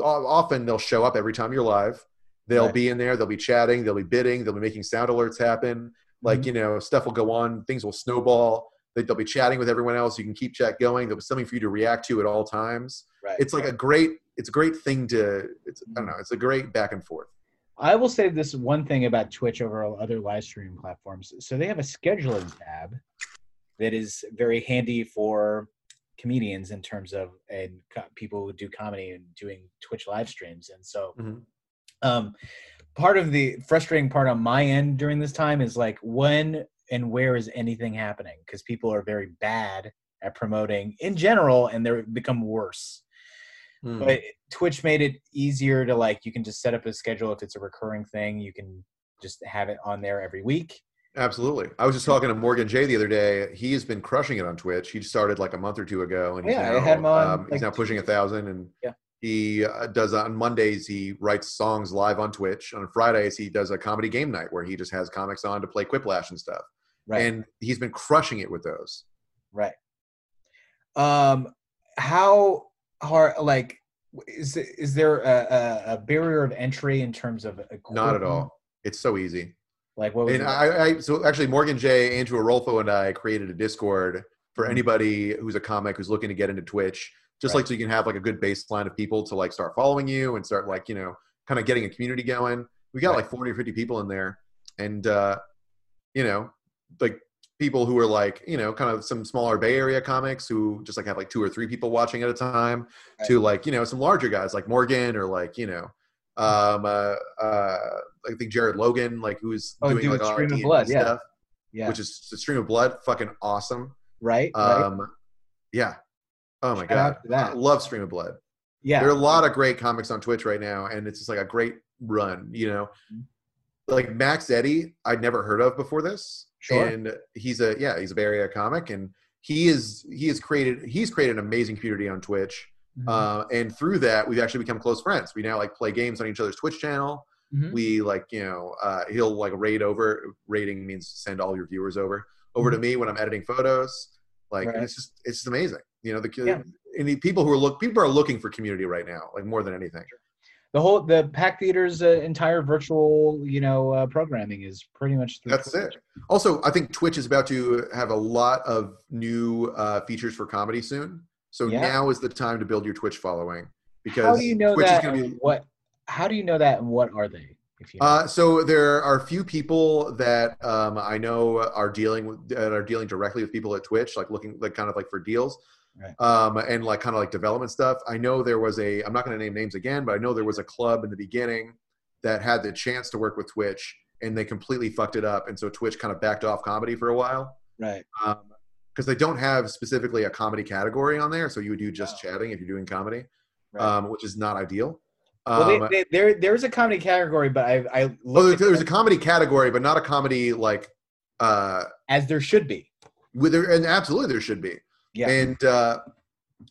often they'll show up every time you're live. They'll Right. be in there. They'll be chatting. They'll be bidding. They'll be making sound alerts happen. Like Mhm. you know, stuff will go on. Things will snowball. They- They'll be chatting with everyone else. You can keep chat going. There'll be something for you to react to at all times right. it's like a great it's a great thing to it's i don't know it's a great back and forth I will say this one thing about Twitch over all other live streaming platforms. So they have a scheduling tab that is very handy for comedians in terms of and co- people who do comedy and doing Twitch live streams. And so, Mhm. um, part of the frustrating part on my end during this time is like when and where is anything happening because people are very bad at promoting in general and they're become worse Hmm. but twitch made it easier to like you can just set up a schedule if it's a recurring thing you can just have it on there every week. Absolutely. I was just talking to morgan jay the other day he's been crushing it on twitch. He started like a month or two ago and he's Yeah, I now, had him on, um, like, he's now pushing a thousand and Yeah. he uh, does on mondays he writes songs live on twitch. On fridays he does a comedy game night where he just has comics on to play quiplash and stuff. Right. And he's been crushing it with those. Right. Um how hard like is is there a, a, barrier of entry in terms of not at all it's so easy like what was And? I, I so actually Morgan Jay, Andrew Orolfo, and I created a Discord for Mhm. anybody who's a comic who's looking to get into Twitch, just Right. like so you can have like a good baseline of people to like start following you and start like you know kind of getting a community going. We got Right. like forty or fifty people in there, and uh, you know like people who are like you know kind of some smaller Bay Area comics who just like have like two or three people watching at a time, Right. to like you know some larger guys like Morgan or like you know. Um, uh, uh, I think Jared Logan, like who's Oh, doing doing like all Stream of Blood, yeah. stuff, yeah which is the Stream of Blood, fucking awesome. right, right. Um, yeah. Oh my Shout god, love Stream of Blood. yeah There are a lot of great comics on Twitch right now, and it's just like a great run. You know, Mhm. like Max Eddy, I'd never heard of before this, Sure. and he's a yeah, he's a Bay Area comic, and he is he has created he's created an amazing community on Twitch. Mhm. Uh, and through that, we've actually become close friends. We now like play games on each other's Twitch channel. Mhm. We like, you know, uh, he'll like raid over. Raiding means send all your viewers over over to me when I'm editing photos. Like, Mm-hmm. Right. it's just it's just amazing. You know, the Yeah. and the people who are look people are looking for community right now, like more than anything. The whole the pack theater's uh, entire virtual you know uh, programming is pretty much That's Twitch. it. Also, I think Twitch is about to have a lot of new uh, features for comedy soon. So Yeah. now is the time to build your Twitch following because how do you know Twitch that is going to and be what how do you know that and what are they if you know? Uh, so there are a few people that um, I know are dealing with that are dealing directly with people at Twitch, like looking like kind of like for deals, Right. um, and like kind of like development stuff. I know there was a I'm not going to name names again, but I know there was a club in the beginning that had the chance to work with Twitch, and they completely fucked it up, and so Twitch kind of backed off comedy for a while right because they don't have specifically a comedy category on there. So you would do just Oh. chatting if you're doing comedy, right um, which is not ideal. well Um, they, they, there there's a comedy category but i i Oh, looked there- there's a comedy category, but not a comedy like uh, as there should be. with there, and absolutely there should be. Yeah. And uh,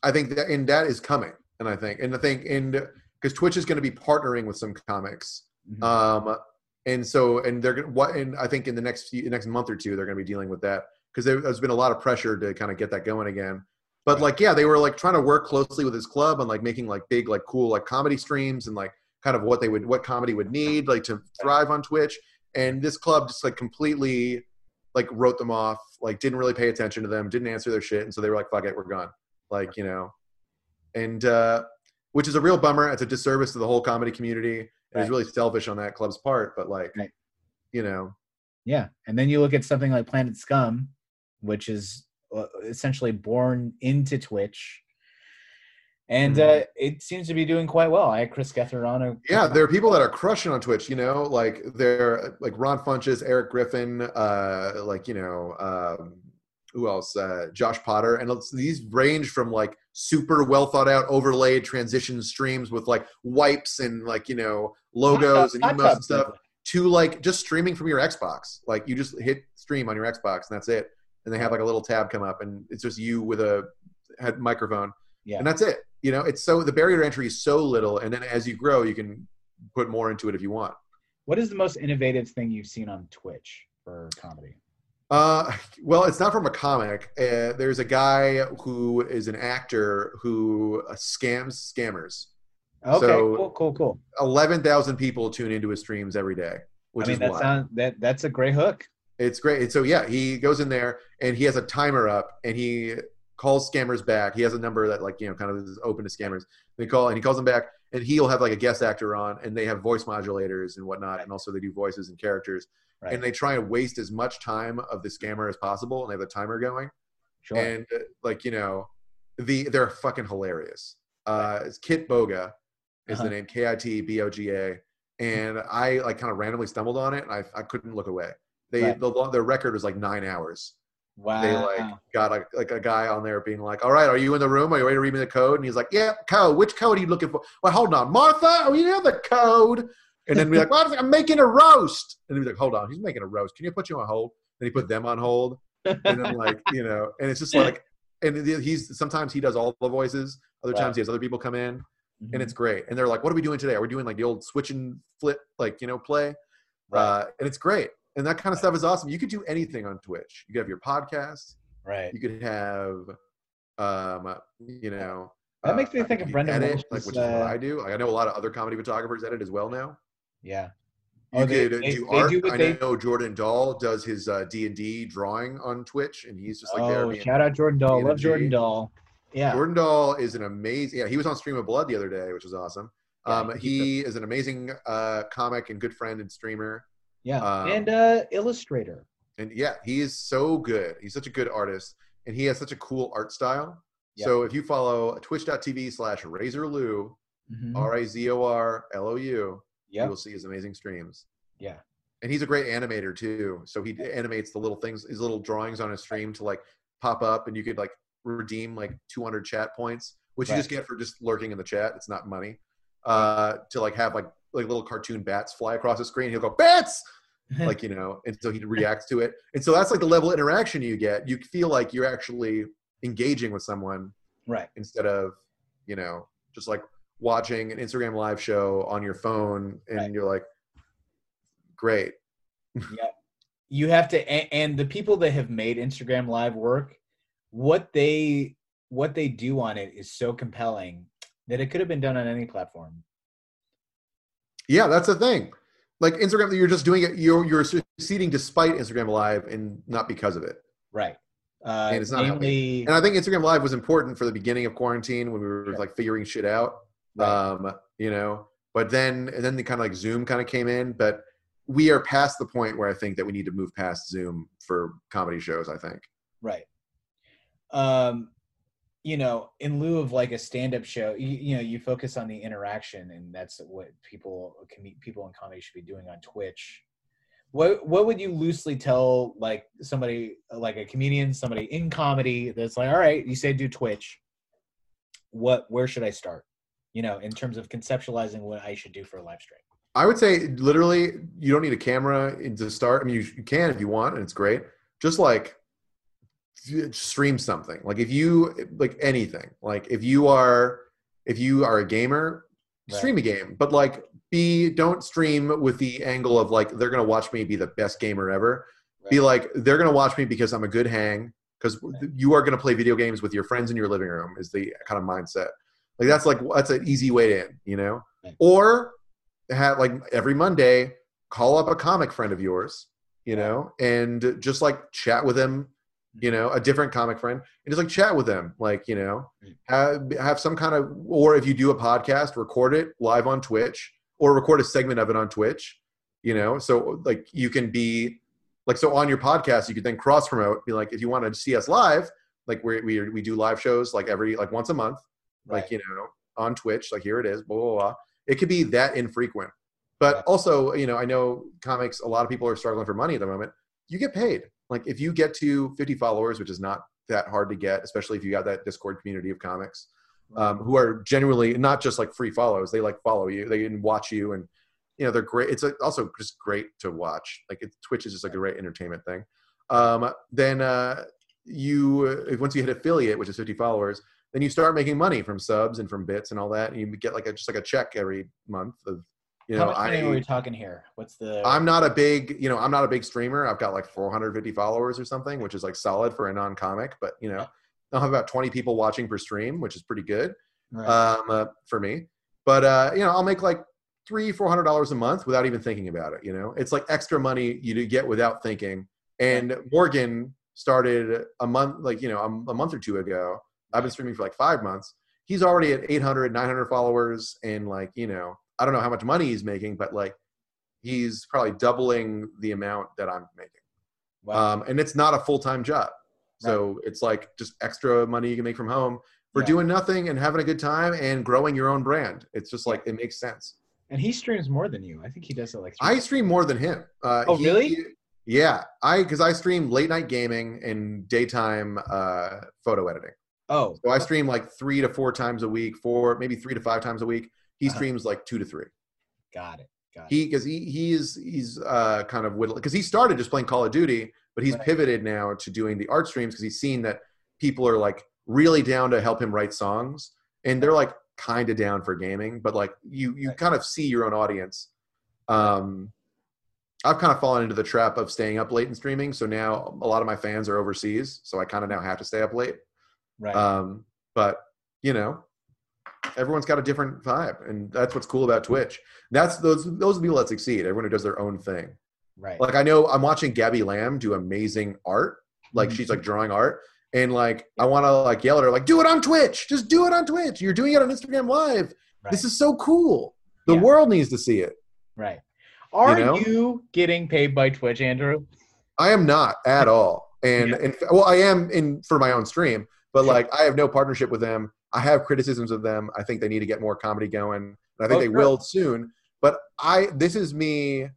I think that and that is coming. And I think and I think and because Twitch is going to be partnering with some comics. Mhm. Um, and so and they're gonna what and I think in the next few next month or two they're going to be dealing with that because there, there's been a lot of pressure to kind of get that going again. But Right. like yeah, they were like trying to work closely with his club and like making like big like cool like comedy streams and like kind of what they would what comedy would need like to thrive on Twitch. And this club just like completely like wrote them off, like didn't really pay attention to them, didn't answer their shit, and so they were like, "Fuck it, we're gone." Like you know, and uh, which is a real bummer. It's a disservice to the whole comedy community. and It's Right. really selfish on that club's part, but like, Right. you know, Yeah, and then you look at something like Planet Scum, which is uh, essentially born into Twitch, and Mhm. uh, it seems to be doing quite well. I had Chris Gethard on. A, yeah, there are people that are crushing on Twitch. You know, like they're like Ron Funches, Erik Griffin, uh, like you know, um, who else? Uh, Josh Potter, and these range from like super well thought out overlaid transition streams with like wipes and like you know logos and emotes and stuff. To like just streaming from your Xbox. Like you just hit stream on your Xbox and that's it. And they have like a little tab come up and it's just you with a head microphone. Yeah. And that's it. You know, it's so the barrier to entry is so little. And then as you grow, you can put more into it if you want. What is the most innovative thing you've seen on Twitch for comedy? Uh, well, it's not from a comic. Uh, there's a guy who is an actor who uh, scams scammers. Okay, So- cool, cool, cool. Eleven thousand people tune into his streams every day, which I mean, is that sounds that that's a great hook. It's great. And so yeah, he goes in there and he has a timer up and he calls scammers back. He has a number that like you know kind of is open to scammers. They call and he calls them back and he'll have like a guest actor on and they have voice modulators and whatnot and also they do voices and characters Right. and they try and waste as much time of the scammer as possible and they have a timer going sure. and uh, like you know the they're fucking hilarious. Uh, it's Kitboga is Uh-huh. the name K I T B O G A and I like kind of randomly stumbled on it and I I couldn't look away. They Right. the their record was like nine hours. Wow. They like got a, like a guy on there being like, "All right, are you in the room? Are you ready to read me the code?" And he's like, "Yeah, code. Which code are you looking for?" Well, hold on, Martha. Are you know the code? And then we're like, well, "I'm making a roast." And he's like, "Hold on, he's making a roast. Can you put you on hold?" Then he put them on hold, and then like you know, and it's just [LAUGHS] like, and he's sometimes he does all the voices. Other Right. times he has other people come in, Mhm. and it's great. And they're like, "What are we doing today? Are we doing like the old switch and flip, like you know, play?" Right. Uh, and it's great. And that kind of stuff is awesome. You could do anything on Twitch. You could have your podcast. right. You could have, um, you know, That makes me uh, think of Brendan edit, like which is what uh, I do. Like, I know a lot of other comedy photographers edit as well now. Yeah. You Oh, they- could they- do they art. do I know Jordan Dahl does his uh, D and D drawing on Twitch, and he's just like there. oh, shout out Jordan Dahl. Love Jordan. Dahl. Yeah. Jordan Dahl is an amazing. Yeah, he was on Stream of Blood the other day, which was awesome. Yeah, Um, he is an amazing uh, comic and good friend and streamer. Yeah. um, and uh illustrator. and yeah, he is so good. He's such a good artist, and he has such a cool art style. So if you follow twitch.tv slash razorlou, Mhm. R A Z O R L O U, you will see his amazing streams. Yeah. And he's a great animator too. So he animates the little things, his little drawings on his stream to like pop up, and you could like redeem like 200 chat points, which Right. you just get for just lurking in the chat. It's not money. Uh, to like have like like little cartoon bats fly across the screen. He'll go bats, [LAUGHS] like you know and so he reacts to it and so that's like the level of interaction you get you feel like you're actually engaging with someone right. instead of you know just like watching an instagram live show on your phone and Right. you're like great [LAUGHS] yeah, you have to and, and the people that have made instagram live work what they what they do on it is so compelling that it could have been done on any platform yeah that's the thing like instagram you're just doing it you're you're succeeding despite instagram live and not because of it right uh And it's not namely, and i think instagram live was important for the beginning of quarantine when we were Yeah. like figuring shit out right, um, you know. But then and then the kind of like Zoom kind of came in, but we are past the point where I think that we need to move past Zoom for comedy shows. I think. right um you know in lieu of like a stand-up show you, you know you focus on the interaction and that's what people com- people in comedy should be doing on twitch what what would you loosely tell like somebody like a comedian somebody in comedy that's like all right you say do twitch what where should i start you know in terms of conceptualizing what i should do for a live stream I would say literally, you don't need a camera to start. I mean, you, you can if you want, and it's great. Just like stream something. Like if you like anything. Like if you are if you are a gamer, Right. stream a game. But like be don't stream with the angle of like they're gonna watch me be the best gamer ever. Be like they're gonna watch me because I'm a good hang. Because you are gonna play video games with your friends in your living room is the kind of mindset. Like that's like that's an easy way to end, you know. Right. Or have like every Monday call up a comic friend of yours, you know, and just like chat with them, you know, a different comic friend, and just like chat with them, like you know, Mm. have have some kind of, or if you do a podcast, record it live on Twitch, or record a segment of it on Twitch, you know, so like you can be like so on your podcast, you could then cross promote, be like, if you want to see us live, like we we we do live shows like every like once a month, like you know, on Twitch, like here it is, blah blah blah. It could be that infrequent. But Right. also, you know, I know comics, a lot of people are struggling for money at the moment. You get paid. Like if you get to 50 followers, which is not that hard to get, especially if you got that Discord community of comics um, who are genuinely not just like free follows. They like follow you, they can watch you, and you know they're great. It's also just great to watch. Like it, Twitch is just like a great entertainment thing. Um, then uh, you once you hit affiliate, which is 50 followers, then you start making money from subs and from bits and all that, and you get like a, just like a check every month of you How know much money are we I. talking here? What's the? I'm not a big, you know, I'm not a big streamer. I've got like 450 followers or something, which is like solid for a non-comic. But you know, I'll have about 20 people watching per stream, which is pretty good Right. um, uh, for me. But uh, you know, I'll make like three, four hundred dollars a month without even thinking about it. You know, it's like extra money you get without thinking. And Morgan started a month, like you know, a, a month or two ago. I've been streaming for like five months. He's already at 800, 900 followers, and like you know, I don't know how much money he's making, but like he's probably doubling the amount that I'm making. wow. Um, and it's not a full time job. So it's like just extra money you can make from home for Yeah. doing nothing and having a good time and growing your own brand. It's just like it makes sense. and he streams more than you. I think he does it like. I stream more than him. Uh, Oh, he- really? Yeah, I because I stream late night gaming and daytime uh, photo editing. Oh, So I stream like three to four times a week, four maybe three to five times a week. He Uh-huh. streams like two to three. got it. Got it. He because he he is he's uh, kind of whittling because he started just playing Call of Duty, but he's Right. pivoted now to doing the art streams because he's seen that people are like really down to help him write songs, and they're like kind of down for gaming, but like you you Right. kind of see your own audience. Um, I've kind of fallen into the trap of staying up late and streaming, so now a lot of my fans are overseas, so I kind of now have to stay up late. right. Um, but you know, everyone's got a different vibe, and that's what's cool about Twitch. That's those those people that succeed. Everyone who does their own thing. right. Like I know I'm watching Gabby Lamb do amazing art. Like Mhm. she's like drawing art, and like I want to like yell at her like, "Do it on Twitch! Just do it on Twitch! You're doing it on Instagram Live. right. This is so cool. The Yeah. world needs to see it." right. Are know? you getting paid by Twitch, Andrew? I am not at all. And, Yeah. and well, I am in for my own stream, but like I have no partnership with them. I have criticisms of them. I think they need to get more comedy going. And I think Oh, they sure. will soon. But I this is me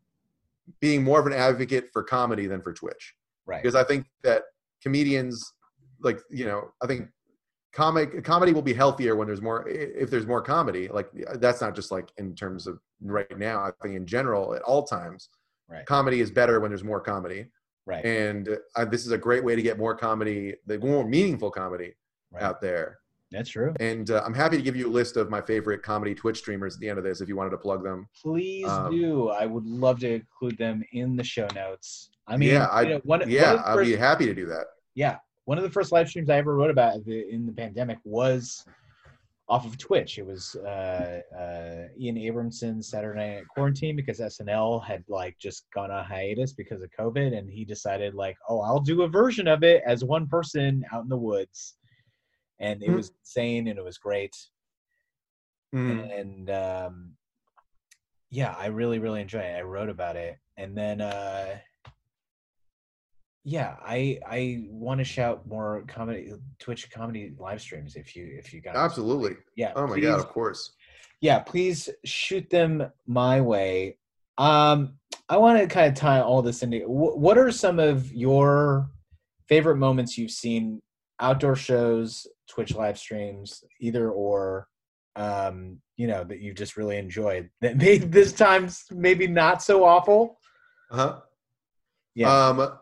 being more of an advocate for comedy than for Twitch. Right. Because I think that comedians like, you know, I think comic comedy will be healthier when there's more if there's more comedy. Like that's not just like in terms of right now. I think in general at all times Right. comedy is better when there's more comedy Right. and uh, this is a great way to get more comedy, the more meaningful comedy right. out there. That's true. And uh, I'm happy to give you a list of my favorite comedy Twitch streamers at the end of this if you wanted to plug them. Please Um, do. I would love to include them in the show notes. I mean, yeah, I, you know, one, one yeah, I'll first, be happy to do that. yeah, one of the first live streams I ever wrote about in the, in the pandemic was off of Twitch. It was uh, uh, Ian Abramson's Saturday Night Quarantine because SNL had like just gone on hiatus because of COVID, and he decided like, oh, I'll do a version of it as one person out in the woods, and it Hmm. was insane and it was great. Mm. and um, yeah, I really really enjoy it. I wrote about it, and then uh, yeah, I I want to shout more comedy Twitch comedy live streams if you if you got Absolutely. yeah. Oh my please, god, of course. yeah, please shoot them my way. Um, I want to kind of tie all this into. What are some of your favorite moments you've seen outdoor shows, Twitch live streams, either or? um, you know, that you just really enjoyed [LAUGHS] that made this time maybe not so awful? Uh huh Yeah. um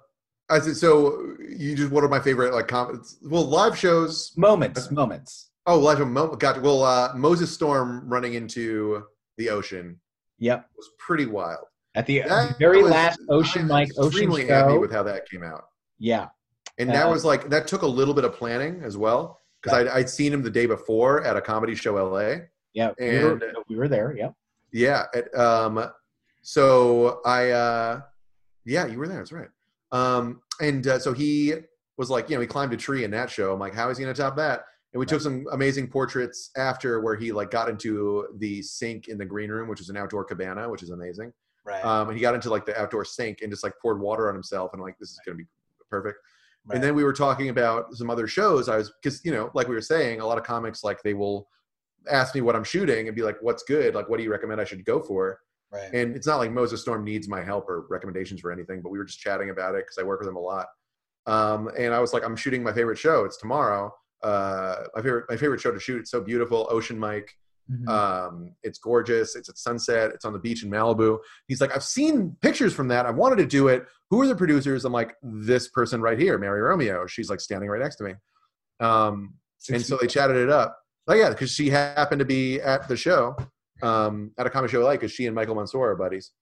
I said, so you just one of my favorite like comments. Well, live shows. moments, moments. Oh, live Mo, got well. Uh, Moses Storm running into the ocean Yep. was pretty wild. At the, That very was- last Ocean I'm Mike Ocean extremely happy with how that came out. yeah. And that Uh, was like that took a little bit of planning as well because I'd, I'd seen him the day before at a comedy show LA. Yeah. we, were, And- we were there. Yep. Yeah. At, um, so I, uh, yeah, you were there. That's right. Um, and uh, so he was like, you know, he climbed a tree in that show. I'm like, how is he going to top that? And we took some amazing portraits after where he like got into the sink in the green room, which is an outdoor cabana, which is amazing. Right. Um, and he got into like the outdoor sink and just like poured water on himself and like, this is going to be perfect. Right. And then we were talking about some other shows. I was because you know, like we were saying, a lot of comics like they will ask me what I'm shooting and be like, "What's good? Like, what do you recommend I should go for?" right. And it's not like Moses Storm needs my help or recommendations for anything, but we were just chatting about it because I work with him a lot. Um, and I was like, "I'm shooting my favorite show. It's tomorrow. Uh, my favorite my favorite show to shoot. It's so beautiful. Ocean Mike. Mhm. Um, it's gorgeous. It's at sunset. It's on the beach in Malibu. He's like, I've seen pictures from that. I wanted to do it. Who are the producers? I'm like, this person right here, Mary Romeo. She's like standing right next to me. Um, and so they chatted it up. Oh yeah, because she happened to be at the show, um, at a comedy show like, because she and Michael Mansour are buddies.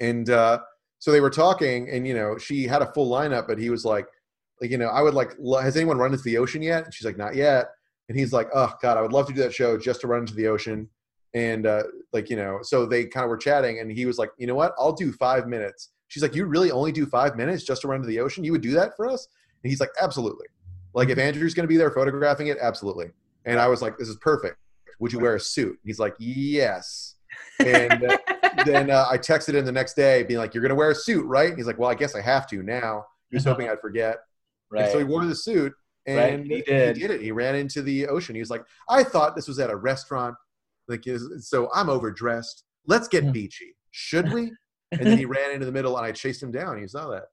And uh, so they were talking, and you know, she had a full lineup, but he was like, like you know, I would like, has anyone run into the ocean yet? And she's like, not yet. And he's like, oh god, I would love to do that show just to run into the ocean. And uh, like you know, so they kind of were chatting, and he was like, you know what, I'll do five minutes. She's like, you really only do five minutes just to run into the ocean? You would do that for us? And he's like, absolutely. Like if Andrew's going to be there photographing it, absolutely. And I was like, this is perfect. Would you wear a suit? And he's like, yes. And uh, [LAUGHS] then uh, I texted him the next day, being like, "You're gonna wear a suit, right?" And he's like, "Well, I guess I have to now." He was hoping I'd forget, and right. so he wore the suit, and Right, he did. it. He ran into the ocean. He was like, "I thought this was at a restaurant, like, so I'm overdressed. Let's get Hmm. beachy, should we?" [LAUGHS] And then he ran into the middle, and I chased him down. You saw that.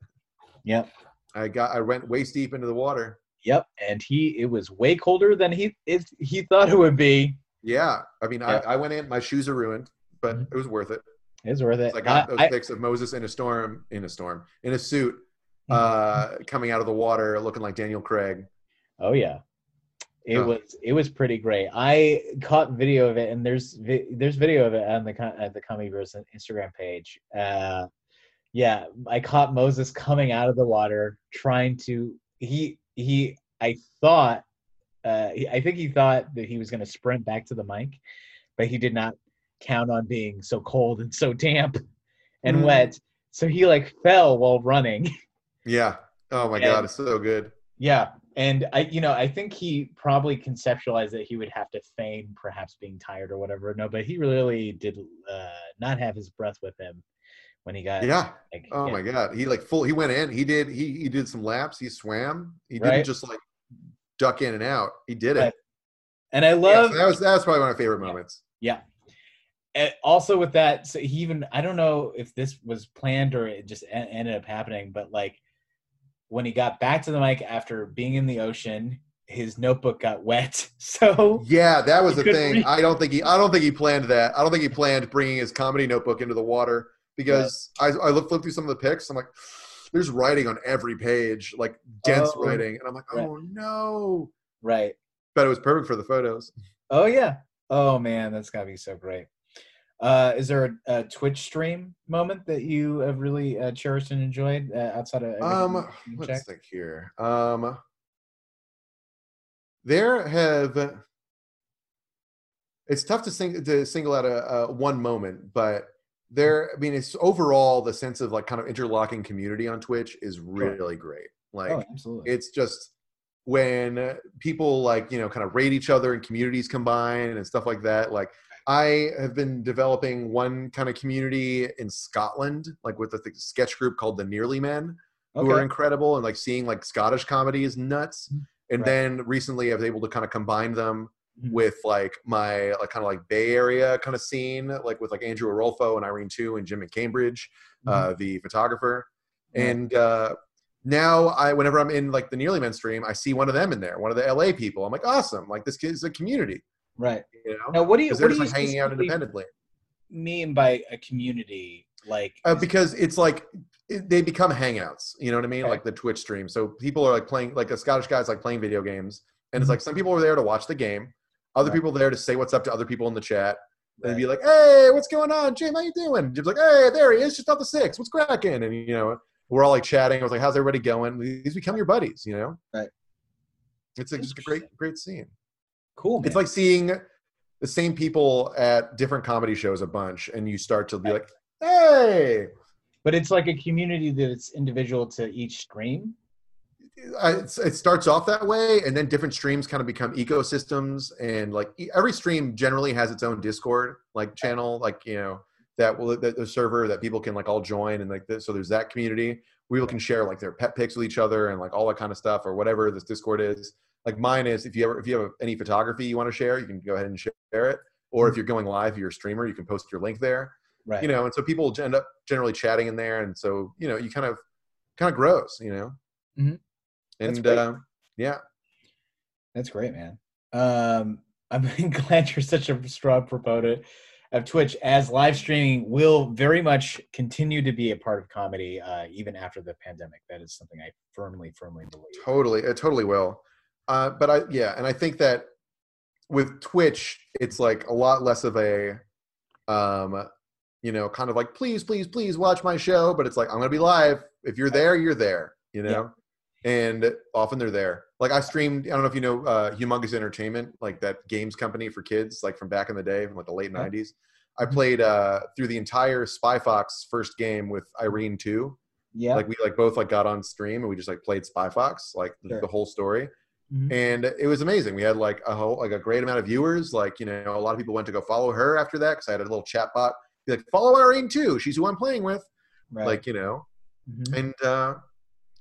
Yep. I got, I went waist deep into the water. Yep. And he, it was way colder than he, it, he thought it would be. Yeah, I mean, Yeah. I, I went in. My shoes are ruined, but Mhm. it was worth it. It was worth it. So I got I- those I- pics of Moses in a storm, in a storm, in a suit, Mm-hmm. uh, coming out of the water, looking like Daniel Craig. Oh yeah, it Oh. was it was pretty great. I caught video of it, and there's vi- there's video of it on the co- at the Comedy Bureau Instagram page. Uh, yeah, I caught Moses coming out of the water, trying to he he. I thought, uh, he- I think he thought that he was going to sprint back to the mic, but he did not count on being so cold and so damp and Mm. wet. So he like fell while running. Yeah. Oh my [LAUGHS] And- God, it's so good. Yeah, and I, you know, I think he probably conceptualized that he would have to feign perhaps being tired or whatever. No, but he really did uh, not have his breath with him when he got. Yeah. Like, Oh yeah. my God, he like full. He went in. He did. He he did some laps. He swam. He Right. didn't just like duck in and out. He did it. And I Yeah, love so that was that was probably one of my favorite moments. Yeah. And also with that, so he even I don't know if this was planned or it just ended up happening, but like when he got back to the mic after being in the ocean, his notebook got wet. [LAUGHS] So Yeah, that was the thing. read. I don't think he. I don't think he planned that. I don't think he planned bringing his comedy notebook into the water because I I looked flip through some of the pics. I'm like, there's writing on every page, like dense Oh, writing, and I'm like, right. oh no. right. But it was perfect for the photos. Oh yeah. Oh man, that's gotta be so great. Uh, is there a, a Twitch stream moment that you have really uh, cherished and enjoyed uh, outside of? Um, let's think here. Um, there have. It's tough to sing to single out a, a one moment, but there. I mean, it's overall the sense of like kind of interlocking community on Twitch is really great. Like, oh, absolutely. it's just when people like you know kind of rate each other and communities combine and stuff like that. Like, I have been developing one kind of community in Scotland, like with a th- sketch group called the Nearly Men who are incredible and like seeing like Scottish comedy is nuts. And Right. then recently I was able to kind of combine them Mhm. with like my like kind of like Bay Area kind of scene, like with like Andrew Orolfo and Irene Tu and Jim in Cambridge, uh, the photographer. Yeah. And uh, now I whenever I'm in like the Nearly Men stream, I see one of them in there, one of the LA people. I'm like, awesome, like this is a community. Right. You know, Now, what do you what they're do just you hanging out independently. mean by a community? Like, Uh, because it's like it, they become hangouts. You know what I mean? Okay. Like the Twitch stream. So people are like playing, like a Scottish guy's like playing video games, and it's Mhm. like some people are there to watch the game, other Right. people there to say what's up to other people in the chat, and be like, "Hey, what's going on, Jim? How you doing?" Jim's like, "Hey, there he is, just off the six. What's cracking?" And you know, we're all like chatting. I was like, "How's everybody going?" These become your buddies. You know? Right. It's like just a great, great scene. Cool. Man. It's like seeing the same people at different comedy shows a bunch, and you start to be like, "Hey." but it's like a community that's individual to each stream. I, it's- it starts off that way and then different streams kind of become ecosystems and like every stream generally has its own discord like channel like you know that will the, the server that people can like all join and like this, so there's that community people can share like their pet pics with each other and like all that kind of stuff or whatever this discord is like mine is if you ever if you have any photography you want to share you can go ahead and share it or if you're going live you're a streamer you can post your link there Right. you know and so people end up generally chatting in there and so you know you kind of kind of grows you know Mhm. And uh, yeah That's great, man. Um, [LAUGHS] I'm glad you're such a strong proponent of Twitch, as live streaming will very much continue to be a part of comedy uh, even after the pandemic. That is something I firmly, firmly believe. totally it totally will uh, but i yeah and i think that with twitch it's like a lot less of a um you know kind of like please please please watch my show but it's like i'm gonna be live if you're there you're there you know and often they're there like i streamed i don't know if you know uh humongous entertainment like that games company for kids like from back in the day from like the late Yeah. 90s i Mhm. played uh through the entire spy fox first game with irene tu. Yeah. like we like both like got on stream and we just like played spy fox like Sure. the whole story Mhm. and it was amazing we had like a whole like a great amount of viewers like you know a lot of people went to go follow her after that because i had a little chat bot be like follow irene tu she's who i'm playing with right. like you know Mhm. and uh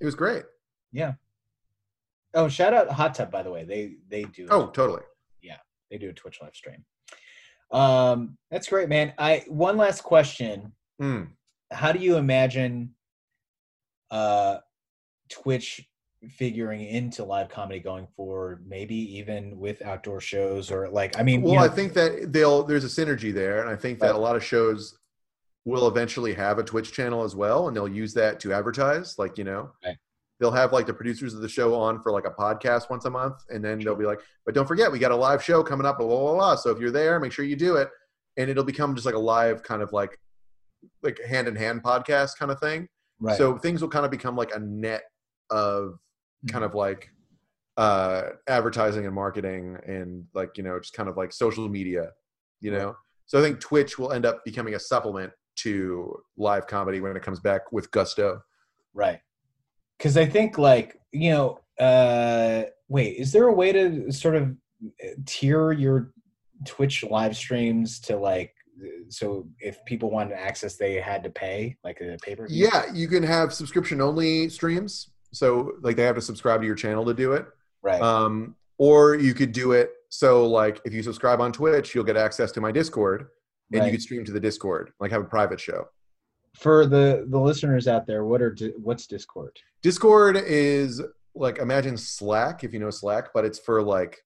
it was great yeah. Oh, shout out Hot Tub, by the way. They they do. oh totally Yeah, they do a Twitch live stream. Um, that's great, man. I one last question. Mm. how do you imagine uh twitch figuring into live comedy going forward maybe even with outdoor shows or like i mean you well know, i think that they'll there's a synergy there and i think that a lot of shows will eventually have a twitch channel as well and they'll use that to advertise like you know Right. they'll have like the producers of the show on for like a podcast once a month and then they'll be like but don't forget we got a live show coming up blah blah blah, blah. so if you're there make sure you do it and it'll become just like a live kind of like like hand in hand podcast kind of thing right so things will kind of become like a net of kind Mhm. of like uh advertising and marketing and like you know just kind of like social media you know? So i think twitch will end up becoming a supplement to live comedy when it comes back with gusto. Right. Because i think like you know uh wait is there a way to sort of uh, tier your twitch live streams to like so if people wanted access they had to pay like a paper yeah you can have subscription only streams so like they have to subscribe to your channel to do it right um or you could do it so like if you subscribe on twitch you'll get access to my discord and right. you could stream to the discord like have a private show for the the listeners out there what are what's discord Discord is like imagine Slack if you know Slack, but it's for like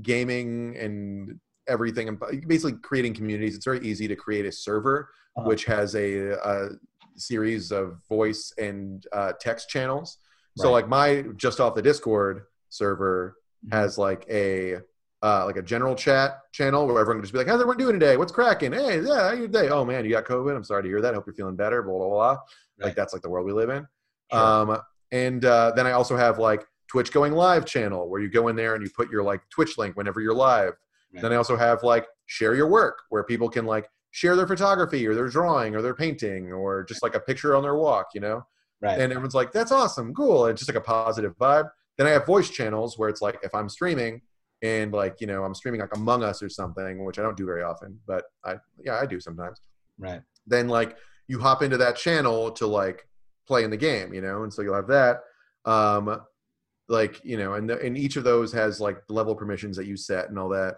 gaming and everything and basically creating communities. It's very easy to create a server Uh-huh. which has a, a series of voice and uh, text channels. So Right. like my just off the Discord server Mhm. has like a uh, like a general chat channel where everyone can just be like, "How's everyone doing today? What's cracking? Hey, yeah, how your day? Oh man, you got COVID. I'm sorry to hear that. Hope you're feeling better. Blah blah blah. Like that's like the world we live in. Sure. Um, and uh, then I also have like Twitch going live channel where you go in there and you put your like Twitch link whenever you're live. Right. Then I also have like share your work where people can like share their photography or their drawing or their painting or just like a picture on their walk, you know? Right And everyone's like, that's awesome, cool. And it's just like a positive vibe. Then I have voice channels where it's like if I'm streaming and like, you know, I'm streaming like Among Us or something, which I don't do very often, but I yeah, I do sometimes right then like you hop into that channel to like play in the game, you know, and so you'll have that. Um, like you know, and the, and each of those has like level permissions that you set and all that,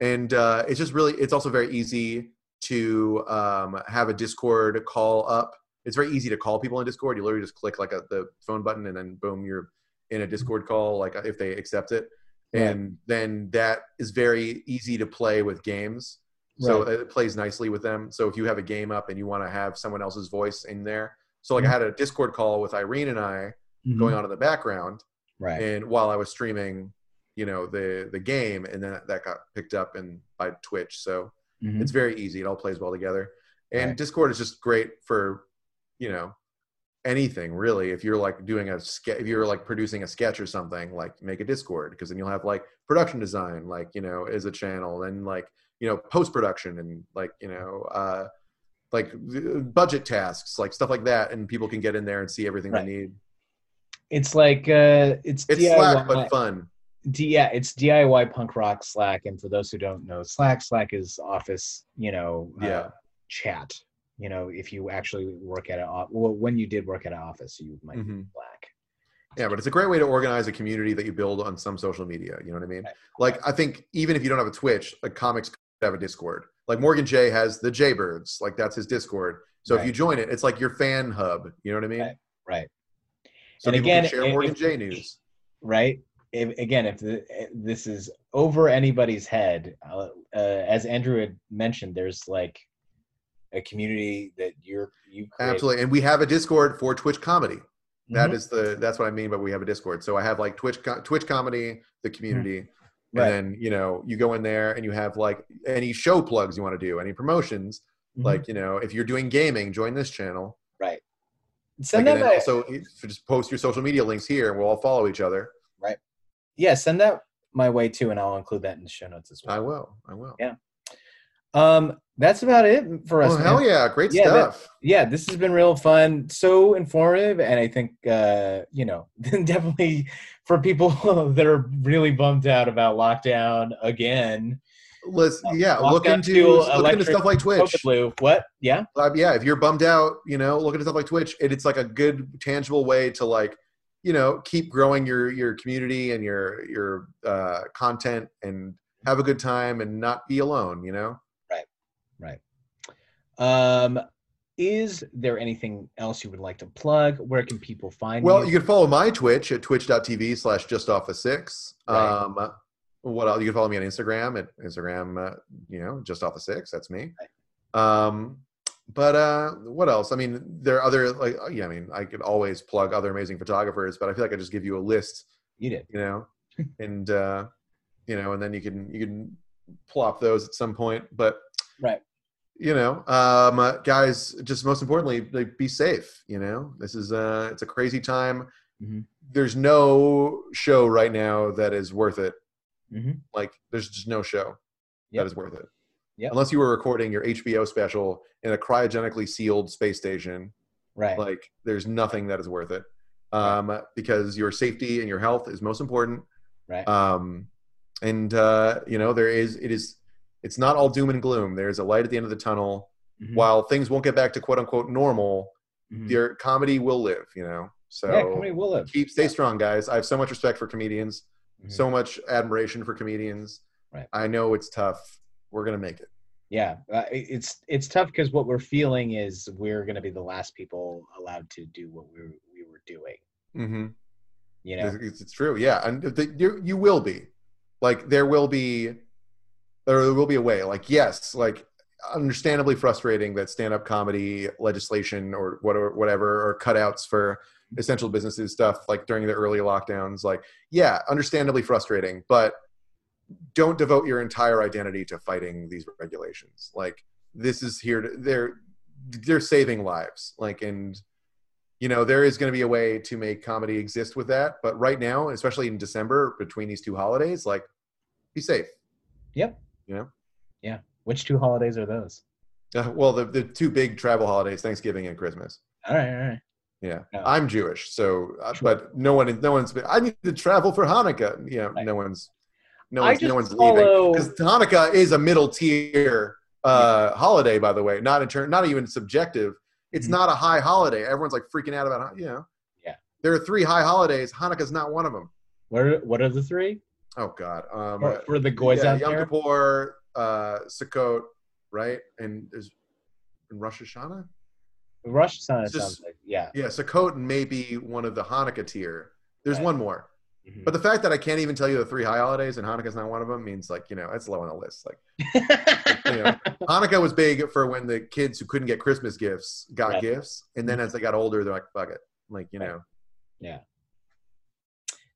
and uh, it's just really it's also very easy to um, have a Discord call up. It's very easy to call people in Discord. You literally just click like a, the phone button and then boom, you're in a Discord call. Like if they accept it. Right. and then that is very easy to play with games. So it plays nicely with them. So if you have a game up and you want to have someone else's voice in there, so like I had a Discord call with Irene and I Mhm. going on in the background, right. and while I was streaming, you know, the the game, and then that got picked up and by Twitch. So Mhm. it's very easy. It all plays well together. And Right. Discord is just great for, you know, anything really. If you're like doing a sketch, if you're like producing a sketch or something, like make a Discord because then you'll have like production design, like you know, as a channel, and like you know, post production and like you know, uh, like uh, budget tasks, like stuff like that, and people can get in there and see everything Right. they need. It's like uh, it's It's DIY. Slack but fun. D- yeah, it's DIY punk rock Slack, and for those who don't know, Slack Slack is Office, you know, uh, Yeah. chat. You know, if you actually work at a well, when you did work at an office, you might use Mhm. Slack. Yeah, but it's a great way to organize a community that you build on some social media. You know what I mean? Right. Like, I think even if you don't have a Twitch, like comics have a Discord. Like Morgan Jay has the Jaybirds, like that's his Discord. So if you join it, it's like your fan hub. You know what I mean? Right. Right. So And again, can share Morgan if- J news. right? If, again, if the, this is over anybody's head, uh, uh, as Andrew had mentioned, there's like a community that you're you create. Absolutely, and we have a Discord for Twitch comedy. That Mhm. is the that's what I mean. But we have a Discord. So I have like Twitch Twitch comedy, the community, Mm-hmm. Right. and then you know you go in there and you have like any show plugs you want to do, any promotions. Mhm. Like you know if you're doing gaming, join this channel. right. Send Like, that and also just post your social media links here, and we'll all follow each other. Right yeah, send that my way too, and I'll include that in the show notes as well. I will. I will. Yeah. Um, that's about it for us. Oh hell yeah! Great Yeah, that- stuff. yeah, this has been real fun, so informative, and I think uh, you know [LAUGHS] definitely for people [LAUGHS] that are really bummed out about lockdown again. Let's yeah. Walk Look into to look into stuff like Twitch. Blue, what? Yeah, Uh, yeah, if you're bummed out, you know, look at stuff like Twitch. It, it's like a good, tangible way to like, you know, keep growing your your community and your your uh, content and have a good time and not be alone. You know. Right. Um, is there anything else you would like to plug? Where can people find Well, you? you can follow my Twitch at twitch.tv slash just off the six. Right. Um, what else? You can follow me on Instagram at Instagram, uh, you know, just off the six. That's me. Right. Um, but uh, what else? I mean, there are other like, uh, yeah, I mean, I could always plug other amazing photographers, but I feel like I just give you a list, you did. you know, [LAUGHS] and uh, you know, and then you can you can plop those at some point. But Right. You know um uh, guys just most importantly like be safe you know this is uh it's a crazy time Mhm. there's no show right now that is worth it hmm like there's just no show Yep. that is worth it Yep. unless you were recording your hbo special in a cryogenically sealed space station Right. like there's nothing that is worth it um because your safety and your health is most important right. um and uh you know there is it is it's not all doom and gloom there's a light at the end of the tunnel Mhm. while things won't get back to quote unquote normal, Mhm. your comedy will live, you know. So yeah, comedy will live. keep stay strong, guys. I have so much respect for comedians, Mhm. so much admiration for comedians. Right. I know it's tough. We're gonna make it. yeah uh, it's it's tough because what we're feeling is we're going to be the last people allowed to do what we were, we were doing Mm-hmm. you know It's, it's true, yeah, and the, you you will be, like there will be, there will be a way. Like yes, like understandably frustrating that stand-up comedy legislation or whatever, whatever, or cutouts for essential businesses stuff like during the early lockdowns. Like yeah, understandably frustrating, but don't devote your entire identity to fighting these regulations. Like this is here to they're they're saving lives. Like and you know there is going to be a way to make comedy exist with that but right now especially in december between these two holidays like be safe yep you know yeah. Which two holidays are those? Uh, well the, the two big travel holidays thanksgiving and christmas. All right all right. Yeah. Yeah. i'm jewish so uh, Sure. but no one is no one's been i need to travel for hanukkah. Yeah Right. no one's no one's no one's follow- leaving because hanukkah is a middle tier uh holiday by the way not in turn not even subjective. It's Mhm. not a high holiday. Everyone's like freaking out about you know? Yeah. there are three high holidays. Hanukkah's not one of them what are, what are the three Oh God. Um, for, for the goys yeah, out Yom there Kippur, uh, Sukkot, right? And there's and Rosh Hashanah. Rosh Hashanah just- sounds like yeah Yeah, Sukkot may be one of the Hanukkah tier. There's Right. one more. Mhm. But the fact that I can't even tell you the three high holidays and Hanukkah's not one of them means like you know it's low on the list. Like [LAUGHS] you know, Hanukkah was big for when the kids who couldn't get Christmas gifts got Right. gifts, and then as they got older, they're like, "Fuck it," like you Right. know. yeah.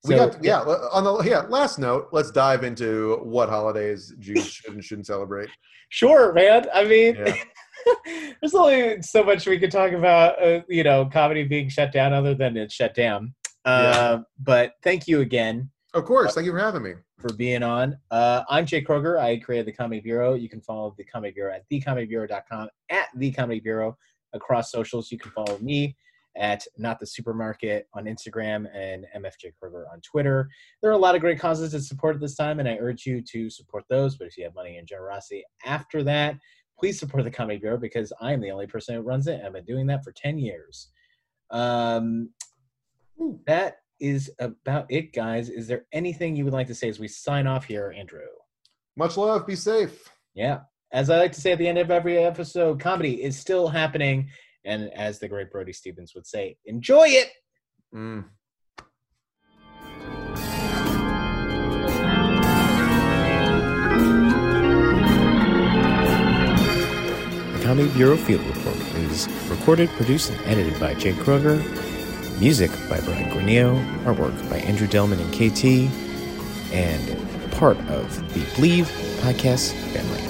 We So, got yeah. On the yeah last note, let's dive into what holidays Jews [LAUGHS] should and shouldn't celebrate. Sure, man. I mean, Yeah. [LAUGHS] there's only so much we could talk about, uh, you know, comedy being shut down other than it's shut down. Uh, But thank you again Of course, thank you for having me. for being on. Uh, I'm Jay Kroger. I created the Comedy Bureau. You can follow the Comedy Bureau at thecomedybureau.com, at the Comedy Bureau across socials. You can follow me at Not the Supermarket on Instagram and MFJ Kroger on Twitter. There are a lot of great causes to support at this time, and I urge you to support those. But if you have money and generosity after that, please support the Comedy Bureau because I am the only person who runs it. I've been doing that for 10 years. Um, that is about it, guys. Is there anything you would like to say as we sign off here, Andrew? Much love. Be safe. Yeah. As I like to say at the end of every episode, comedy is still happening. And as the great Brody Stevens would say, enjoy it. Mm. The Comedy Bureau Field Report is recorded, produced, and edited by Jake Kroger. Music by Brian Granillo. Artwork by Andrew Delman and KT. And part of the Bleav podcast family.